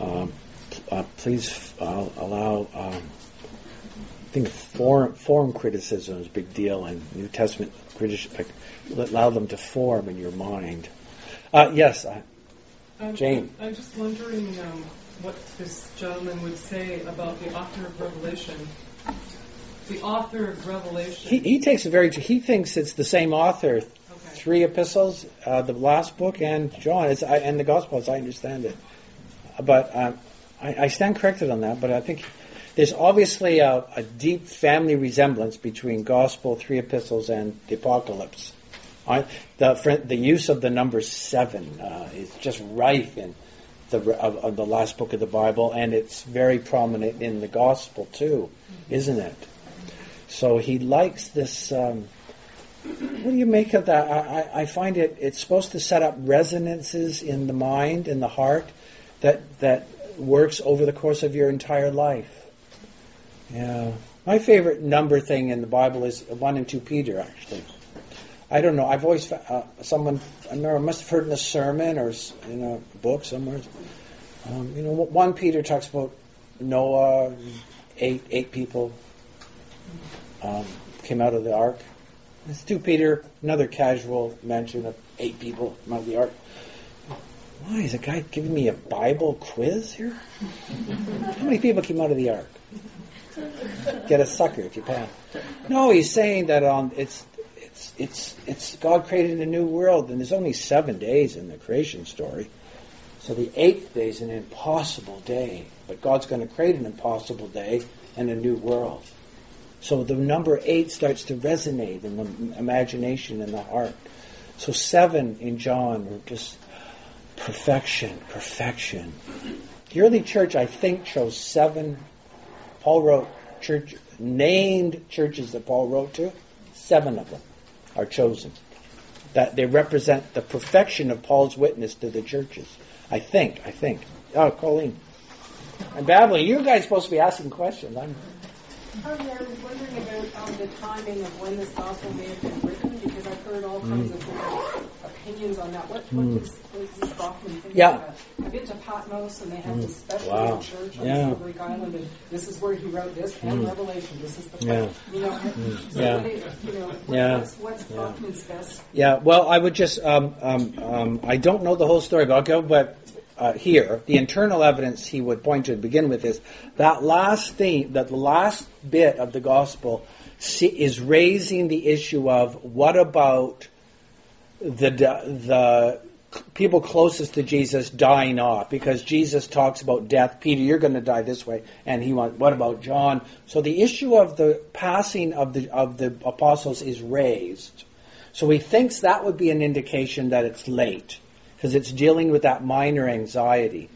Um, uh, please uh, allow. Um, I think form, form criticism is a big deal, and New Testament criticism allow them to form in your mind. Uh, yes, um, Jane. I'm just wondering. Um, what this gentleman would say about the author of Revelation. The author of Revelation. He, he takes a very. He thinks it's the same author. Okay. Three epistles, uh, the last book, and John, is, and the Gospel, as I understand it. But um, I, I, stand corrected on that. But I think there's obviously a, a, deep family resemblance between Gospel, three epistles, and the Apocalypse. The, the use of the number seven uh, is just rife in the, of, of, the last book of the Bible, and it's very prominent in the Gospel too, isn't it? So he likes this. Um, what do you make of that? I, I find it it's supposed to set up resonances in the mind and the heart that that works over the course of your entire life. Yeah. My favorite number thing in the Bible is one and two Peter actually. I don't know. I've always uh, someone I remember I must have heard in a sermon or in a book somewhere. Um, you know, one Peter talks about Noah, eight eight people um, came out of the ark. It's two Peter, another casual mention of eight people out of the ark. Why is a guy giving me a Bible quiz here? How many people came out of the ark? Get a sucker if you pass. No, he's saying that um, it's it's it's it's God created a new world, and there's only seven days in the creation story. So the eighth day is an impossible day, but God's going to create an impossible day and a new world. So the number eight starts to resonate in the imagination and the heart. So seven in John are just perfection, perfection. The early church, I think, chose seven. Paul wrote church named churches that Paul wrote to. Seven of them are chosen. That they represent the perfection of Paul's witness to the churches. I think. I think. Oh, Colleen. I'm babbling. You guys supposed to be asking questions. I'm. Oh, I was wondering about um, the timing of when this gospel may have been written because I've heard all kinds of different opinions on that. What, what Mm. does, what does Bauckham think Yeah. about? I've been to Patmos and they have this special Wow. church on Yeah. Greek island and this is where he wrote this and Mm. Revelation. This is the Yeah. you know, so Yeah. what is, you know, Yeah. what's, what's Yeah. Bauckham's best Yeah, well, I would just, um, um, um, I don't know the whole story, but I'll go, but uh, here, the internal evidence he would point to to begin with is that last thing, that the last bit of the gospel is raising the issue of what about the, the people closest to Jesus dying off because Jesus talks about death. Peter, you're going to die this way, and he wants. What about John? So the issue of the passing of the of the apostles is raised. So he thinks that would be an indication that it's late because it's dealing with that minor anxiety,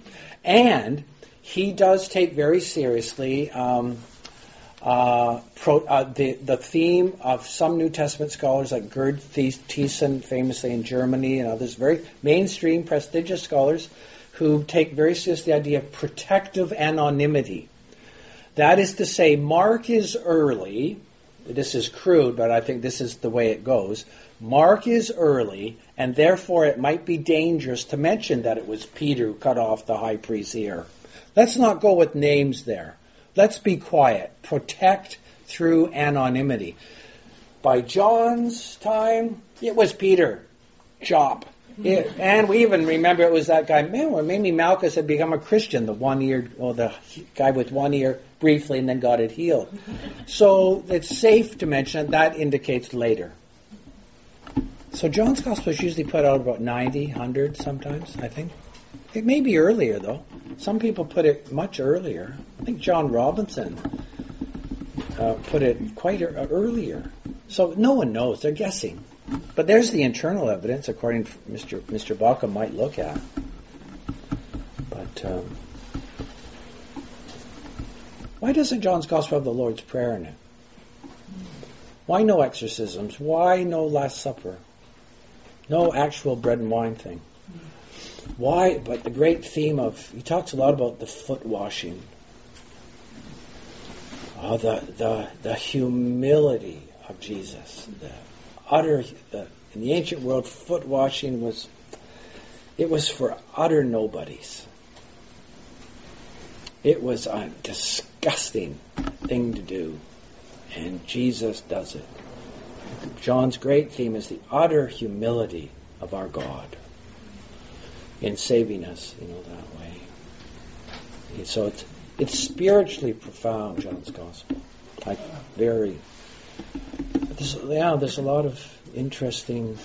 and he does take very seriously. Um, uh, pro, uh, the the theme of some New Testament scholars like Gerd Theissen, famously in Germany, and others, very mainstream, prestigious scholars, who take very seriously the idea of protective anonymity. That is to say, Mark is early. This is crude, but I think this is the way it goes. Mark is early, and therefore it might be dangerous to mention that it was Peter who cut off the high priest's ear. Let's not go with names there. Let's be quiet. Protect through anonymity. By John's time, it was Peter. Chop. Mm-hmm. It, and we even remember it was that guy, man, well, maybe Malchus had become a Christian, the one eared, or the guy with one ear briefly and then got it healed. So it's safe to mention that indicates later. So John's Gospel is usually put out about 90, 100 sometimes, I think. It may be earlier, though. Some people put it much earlier. I think John Robinson uh, put it quite er- earlier. So no one knows. They're guessing. But there's the internal evidence, according to Mr. Mr. Baca might look at. But um, why doesn't John's Gospel have the Lord's Prayer in it? Why no exorcisms? Why no Last Supper? No actual bread and wine thing. Why? But the great theme of he talks a lot about the foot washing. Oh, the the the humility of Jesus. The utter the, in the ancient world, foot washing was it was for utter nobodies. It was a disgusting thing to do, and Jesus does it. John's great theme is the utter humility of our God in saving us, you know, that way. So it's it's spiritually profound, John's gospel. Like very. There's, yeah, there's a lot of interesting.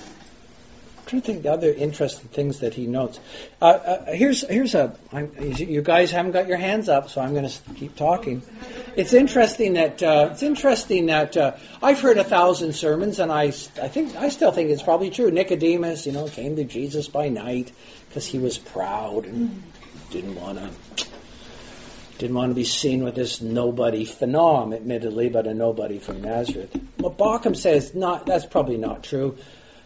I'm trying to think the other interesting things that he notes. Uh, uh, here's here's a. You guys haven't got your hands up, so I'm going to keep talking. It's interesting that uh, it's interesting that uh, I've heard a thousand sermons, and I I think I still think it's probably true. Nicodemus, you know, came to Jesus by night because he was proud and didn't want to didn't want to be seen with this nobody phenom, admittedly, but a nobody from Nazareth. What Bauckham says not that's probably not true.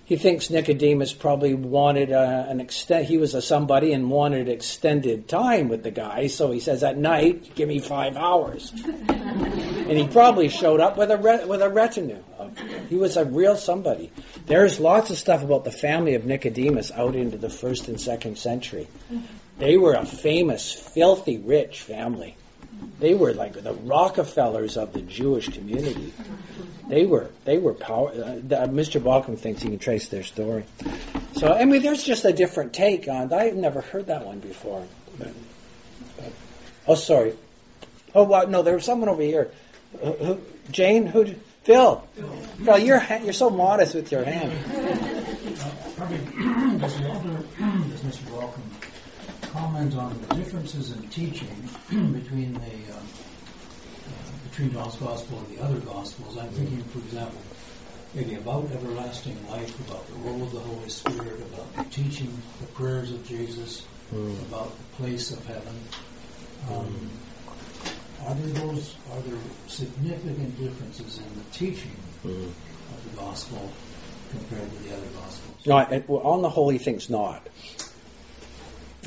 He thinks Nicodemus probably wanted uh, an extent. He was a somebody and wanted extended time with the guy, so he says at night, "Give me five hours." and he probably showed up with a re- with a retinue. He was a real somebody. There's lots of stuff about the family of Nicodemus out into the first and second century. They were a famous, filthy rich family. They were like the Rockefellers of the Jewish community. They were they were power. Uh, Mr. Bauckham thinks he can trace their story. So I mean, there's just a different take on. I've never heard that one before. But, but, oh, sorry. Oh, well, no, there was someone over here. Who, who, Jane, who? Phil. Phil, you're you're so modest with your hand. Uh, probably does does Mr. comment on the differences in teaching between the uh, uh, between John's Gospel and the other Gospels? I'm thinking, for example, maybe about everlasting life, about the role of the Holy Spirit, about the teaching the prayers of Jesus, Mm. about the place of heaven. Um, are there those? Are there significant differences in the teaching Mm. of the Gospel compared to the other Gospels? No, it- well, on the whole, he thinks not.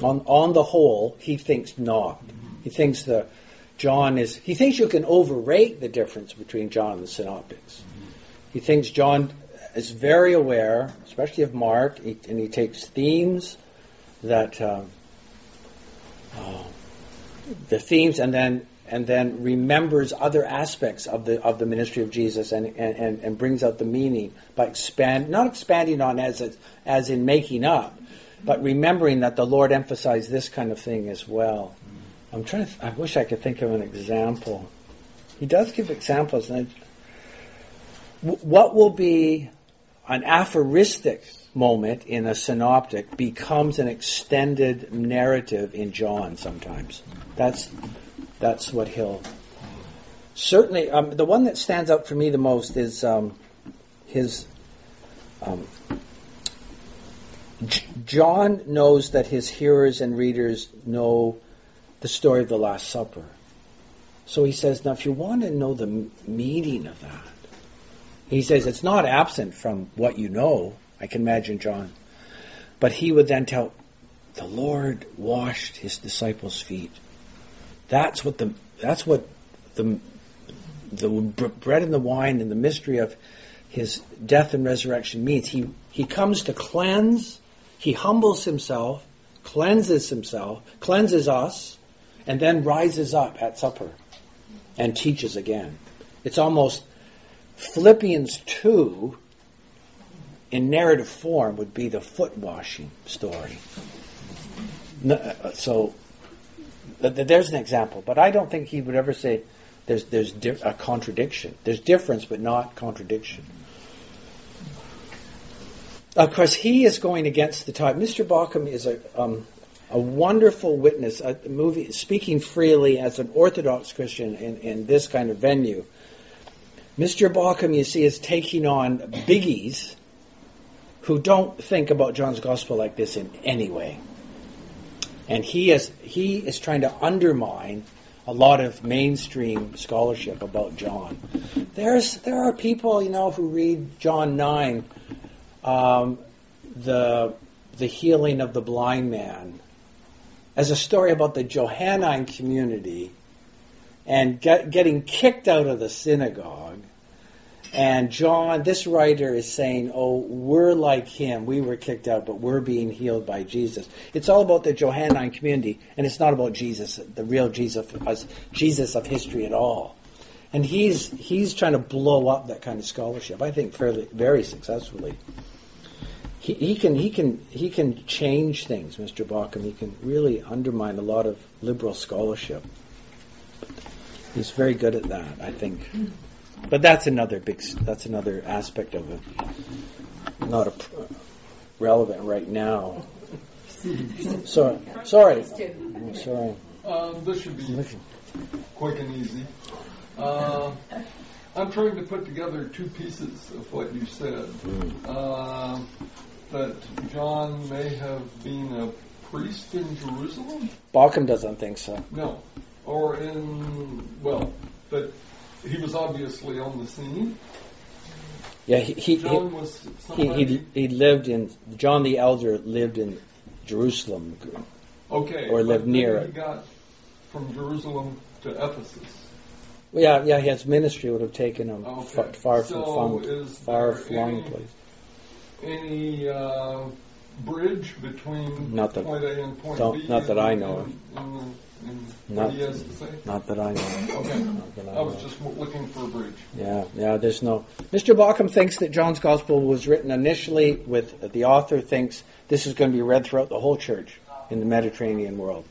On on the whole, he thinks not. He thinks the John is. He thinks you can overrate the difference between John and the Synoptics. He thinks John is very aware, especially of Mark, and he takes themes that um, uh, the themes, and then and then remembers other aspects of the of the ministry of Jesus, and and, and, and brings out the meaning by expand not expanding on as a, as in making up, but remembering that the Lord emphasized this kind of thing as well. I'm trying to. I wish I could think of an example. He does give examples, and I, w- what will be an aphoristic moment in a synoptic becomes an extended narrative in John sometimes. That's that's what he'll certainly. Um, the one that stands out for me the most is um, his. Um, John knows that his hearers and readers know the story of the Last Supper. So he says, now if you want to know the meaning of that, he says it's not absent from what you know. I can imagine John. But he would then tell, the Lord washed his disciples' feet. That's what the that's what the the bread and the wine and the mystery of his death and resurrection means. He he comes to cleanse, he humbles himself, cleanses himself, cleanses us, and then rises up at supper and teaches again. It's almost Philippians 2 in narrative form would be the foot washing story. Uh, So th- th- there's an example, but I don't think he would ever say there's there's a contradiction. There's difference, but not contradiction. Of course, he is going against the tide. Mr. Bauckham is a um, a wonderful witness, a movie speaking freely as an Orthodox Christian in, in this kind of venue. Mr. Bauckham, you see, is taking on biggies who don't think about John's Gospel like this in any way. And he is he is trying to undermine a lot of mainstream scholarship about John. There's there are people, you know, who read John nine, um, the the healing of the blind man, as a story about the Johannine community and get, getting kicked out of the synagogue. And John, this writer is saying, oh, we're like him. We were kicked out, but we're being healed by Jesus. It's all about the Johannine community, and it's not about Jesus, the real Jesus, Jesus of history at all. And he's he's trying to blow up that kind of scholarship. I think fairly very successfully. He, he can he can he can change things, Mr. Bauckham. He can really undermine a lot of liberal scholarship. He's very good at that, I think. But that's another big. That's another aspect of it. Not a, pr- relevant right now. Sorry, sorry, I'm sorry. Um, this should be quick and easy. Uh, I'm trying to put together two pieces of what you said. Uh, that John may have been a priest in Jerusalem? Bauckham doesn't think so. No. Or in, well, that he was obviously on the scene. Yeah, he he John was he, he, he lived in John the Elder lived in Jerusalem. okay. or lived near He it. got from Jerusalem to Ephesus. Well, yeah, yeah, his ministry would have taken him Okay. far, far So from far flung place. Any uh, bridge between Not that- point A and point B? not that I know of. Not- what he has to say? Not that I know. Okay. I I was just looking for a bridge. Yeah, yeah, there's no. Mr. Bauckham thinks that John's Gospel was written initially with the author thinks this is going to be read throughout the whole church in the Mediterranean world.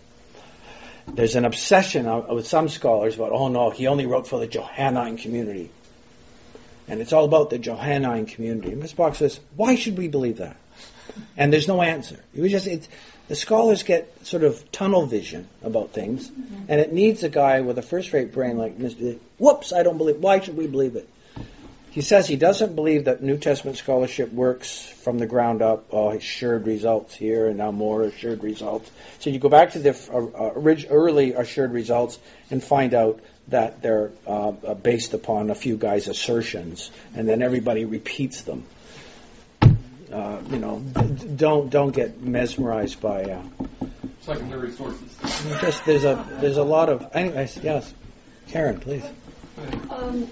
There's an obsession uh, with some scholars about, oh no, he only wrote for the Johannine community. And it's all about the Johannine community. And Mr. Bauckham says, why should we believe that? And there's no answer. It was just, it's, the scholars get sort of tunnel vision about things, and it needs a guy with a first-rate brain like Mr. Whoops, I don't believe. Why should we believe it? He says he doesn't believe that New Testament scholarship works from the ground up. Oh, assured results here and now more assured results. So you go back to the uh, uh, early assured results and find out that they're uh, uh, based upon a few guys' assertions, and then everybody repeats them. Uh, you know, d- don't don't get mesmerized by. Uh, Secondary sources. just there's a there's a lot of. Anyways, yes, Karen, please. Um,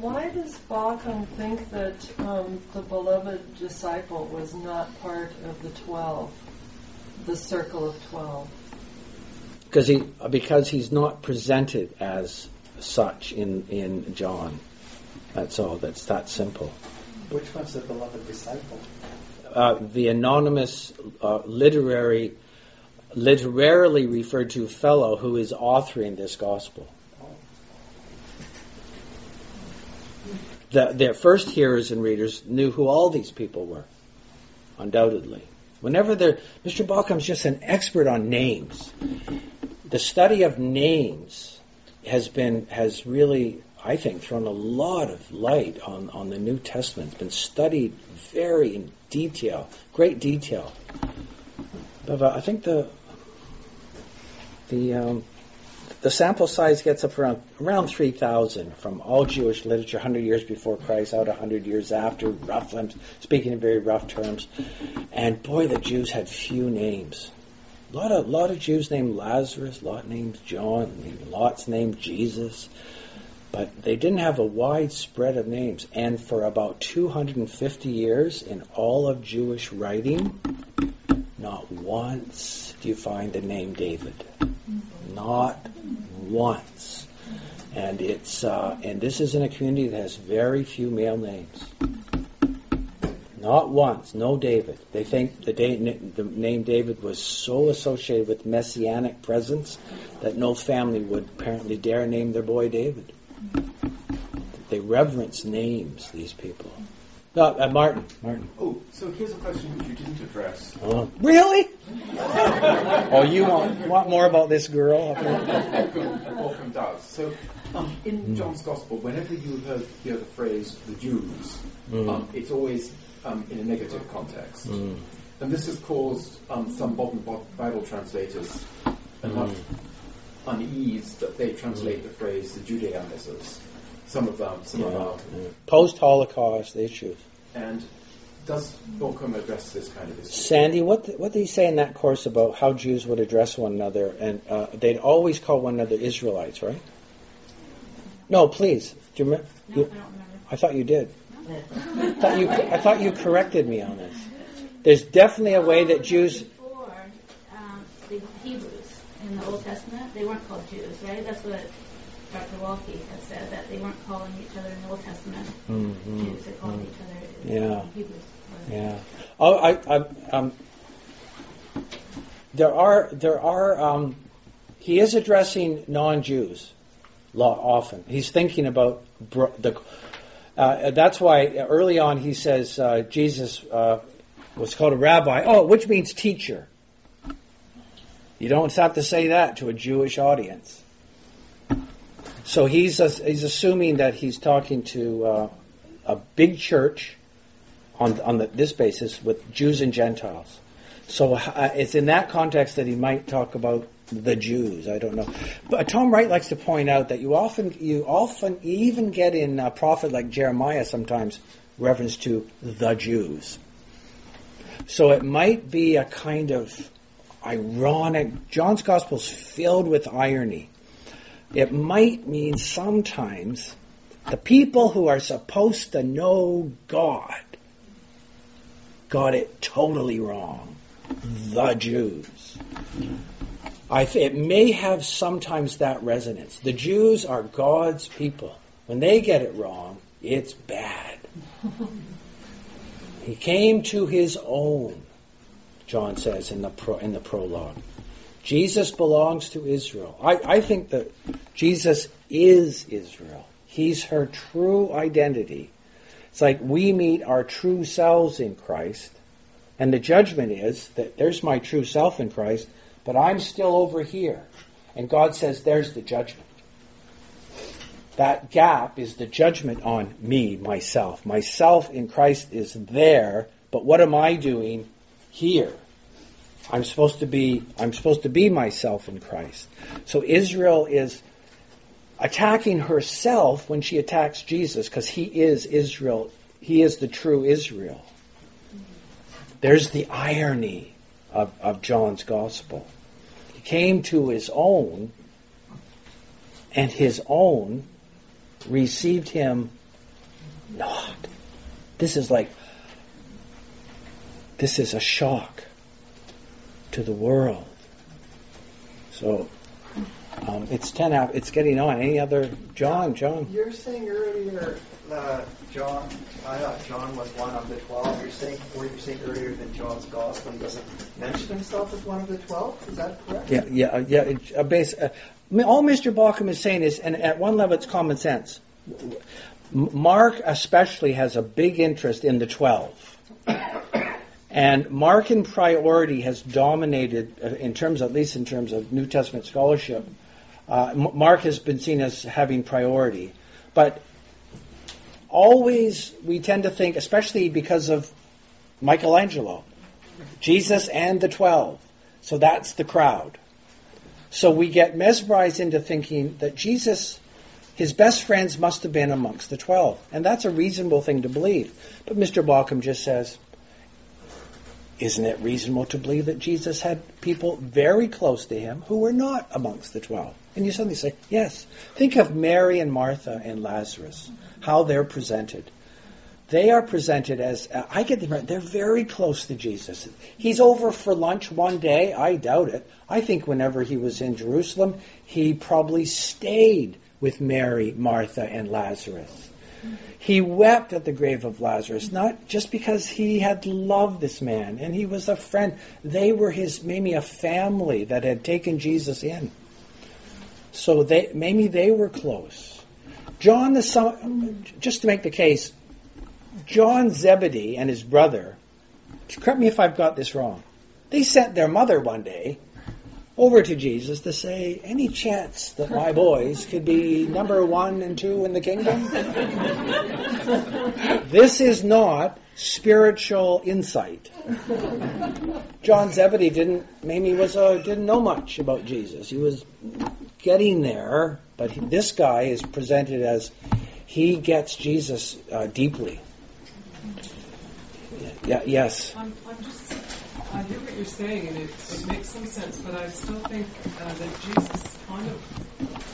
why does Bauckham think that um, the beloved disciple was not part of the twelve, the circle of twelve? Because he because he's not presented as such in in John. That's all. That's that simple. Which one's the beloved disciple? Uh, the anonymous uh, literary literarily referred to fellow who is authoring this gospel. The, their first hearers and readers knew who all these people were, undoubtedly. Whenever they're, Mr. Bauckham's just an expert on names. The study of names has been has really, I think, thrown a lot of light on, on the New Testament. It's been studied very in detail, great detail. But uh, I think the the um, the sample size gets up around around three thousand from all Jewish literature, hundred years before Christ, out hundred years after. Rough, I'm speaking in very rough terms. And boy, the Jews had few names. A lot of lot of Jews named Lazarus, lot named John, lots named Jesus, but they didn't have a wide spread of names. And for about 250 years in all of Jewish writing, not once do you find the name David. Not once. And it's uh, and this is in a community that has very few male names. Not once, no David. They think the, da- the name David was so associated with messianic presence that no family would apparently dare name their boy David. They reverence names, these people. No, uh, Martin. Martin. Oh, so here's a question which you didn't address. Oh, really? oh, you want want more about this girl? up here? Often does. So, um, in John's Gospel, whenever you hear, hear the phrase "the Jews," Mm. um, it's always um, in a negative context, Mm. and this has caused um, some modern Bible translators a much unease that they translate the phrase "the Judaizers." Some of them, some of Yeah, our, yeah. Post-Holocaust issues. and does Bauckham address this kind of issue? Sandy, what th- what did he say in that course about how Jews would address one another, and uh, they'd always call one another Israelites, right? No, please. Do you remember? No, you- I don't remember. I thought you did. I thought you I thought you corrected me on this. There's definitely a way that Jews. Before, um, the Hebrews in the Old Testament, they weren't called Jews, right? That's what Dr. Waltke has said, that they weren't calling each other in the Old Testament Mhm. Jews. They called each other Yeah. Hebrews. Yeah. Oh, I, I, um, there are there are. Um, he is addressing non-Jews, often. He's thinking about bro- the. Uh, that's why early on he says uh, Jesus uh, was called a rabbi. Oh, which means teacher. You don't have to say that to a Jewish audience. So he's he's assuming that he's talking to uh, a big church on on the, this basis with Jews and Gentiles. So uh, it's in that context that he might talk about the Jews. I don't know, but Tom Wright likes to point out that you often you often even get in a prophet like Jeremiah sometimes reference to the Jews. So it might be a kind of ironic. John's gospel is filled with irony. It might mean sometimes the people who are supposed to know God got it totally wrong. The Jews. Th- it may have sometimes that resonance. The Jews are God's people. When they get it wrong, it's bad. he came to his own, John says in the pro- in the prologue. Jesus belongs to Israel. I, I think that Jesus is Israel. He's her true identity. It's like we meet our true selves in Christ, and the judgment is that there's my true self in Christ, but I'm still over here. And God says, there's the judgment. That gap is the judgment on me, myself. Myself in Christ is there, but what am I doing here? I'm supposed to be I'm supposed to be myself in Christ. So Israel is attacking herself when she attacks Jesus because he is Israel. He is the true Israel. There's the irony of, of John's gospel. He came to his own, and his own received him not. This is like, this is a shock to the world. So um, it's ten out. It's getting on. Any other John? John. You're saying earlier, uh, John. I thought John was one of the twelve. You're saying, or you're saying earlier that John's gospel he doesn't mention himself as one of the twelve. Is that correct? Yeah, yeah, uh, yeah. It, uh, base, uh, all Mr. Bauckham is saying is, and at one level, it's common sense. Mark especially has a big interest in the twelve. And Markan priority has dominated, uh, in terms, at least in terms of New Testament scholarship. Uh, Mark has been seen as having priority, but always we tend to think, especially because of Michelangelo, Jesus and the twelve. So that's the crowd. So we get mesmerized into thinking that Jesus, his best friends must have been amongst the twelve, and that's a reasonable thing to believe. But Mr. Bauckham just says isn't it reasonable to believe that Jesus had people very close to him who were not amongst the twelve? And you suddenly say, yes. Think of Mary and Martha and Lazarus, how they're presented. They are presented as, uh, I get them right, they're very close to Jesus. He's over for lunch one day, I doubt it. I think whenever he was in Jerusalem, he probably stayed with Mary, Martha, and Lazarus. He wept at the grave of Lazarus, not just because he had loved this man and he was a friend. They were his, maybe a family that had taken Jesus in. So they, maybe they were close. John the son, just to make the case, John Zebedee and his brother, correct me if I've got this wrong, they sent their mother one day over to Jesus to say, any chance that my boys could be number one and two in the kingdom? this is not spiritual insight. John Zebedee didn't, maybe was a, didn't know much about Jesus. He was getting there, but he, this guy is presented as he gets Jesus uh, deeply. Yeah, yes. I'm, I'm just I hear what you're saying, and it, it makes some sense, but I still think uh, that Jesus kind of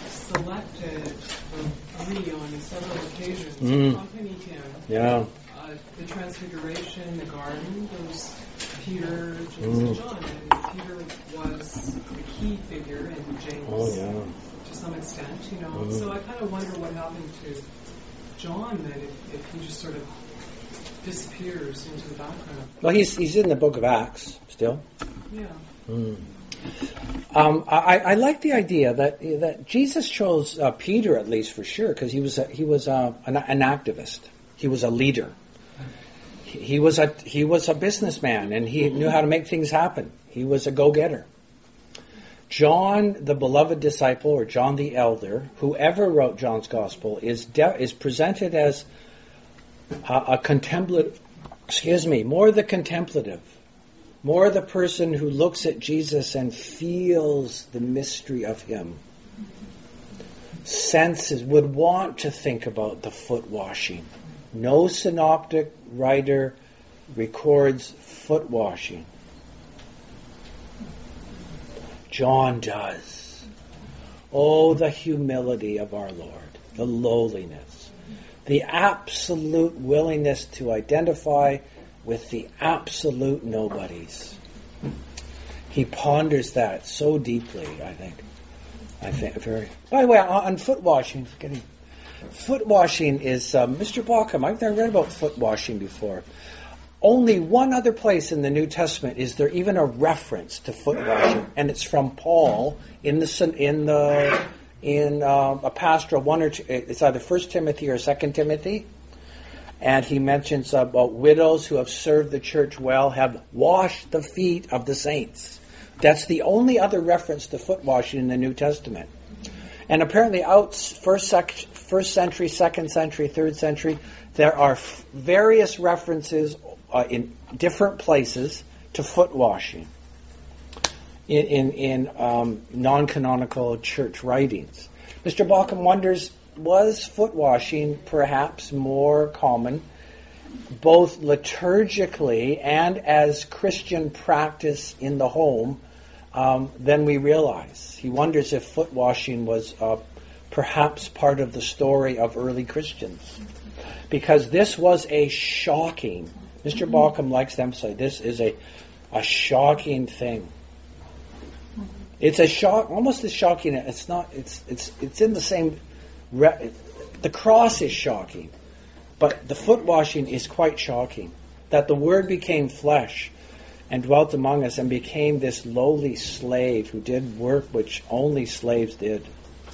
selected the three on several occasions Mm. to accompany him. Yeah. Uh, the Transfiguration, the garden, those Peter, James, Mm. and John, and Peter was the key figure, and James Oh, yeah. to some extent, you know. Mhm. So I kind of wonder what happened to John then, if, if he just sort of disappears into the background. Well, he's he's in the book of Acts still. Yeah. Mm. Um, I, I like the idea that that Jesus chose uh, Peter at least for sure because he was a, he was a, an, an activist. He was a leader. He, he was a he was a businessman and he knew how to make things happen. He was a go getter. John, the beloved disciple, or John the elder, whoever wrote John's gospel, is de- is presented as a, a contemplative. Excuse me, more the contemplative more the person who looks at Jesus and feels the mystery of him. Senses would want to think about the foot washing. No synoptic writer records foot washing. John does. Oh, the humility of our Lord, the lowliness, the absolute willingness to identify with the absolute nobodies. he ponders that so deeply. I think. I think very. By the way, on, foot washing, forgetting. Foot washing is um, Mr. Bauckham. I've never read about foot washing before. Only one other place in the New Testament is there even a reference to foot washing, and it's from Paul in the in the in uh, a pastoral one or two. It's either First Timothy or Second Timothy, and he mentions about widows who have served the church well have washed the feet of the saints. That's the only other reference to foot washing in the New Testament. And apparently, out first, sec- first century, second century, third century, there are f- various references uh, in different places to foot washing in, in, in um, non canonical church writings. Mr. Bauckham wonders was foot washing perhaps more common both liturgically and as Christian practice in the home um, than we realize. He wonders if foot washing was uh, perhaps part of the story of early Christians. Because this was a shocking Mr. Bauckham likes to emphasize this is a, a shocking thing. It's a shock, almost as shocking. It's not. It's it's it's in the same. Re, the cross is shocking, but the foot washing is quite shocking. That the Word became flesh and dwelt among us and became this lowly slave who did work which only slaves did.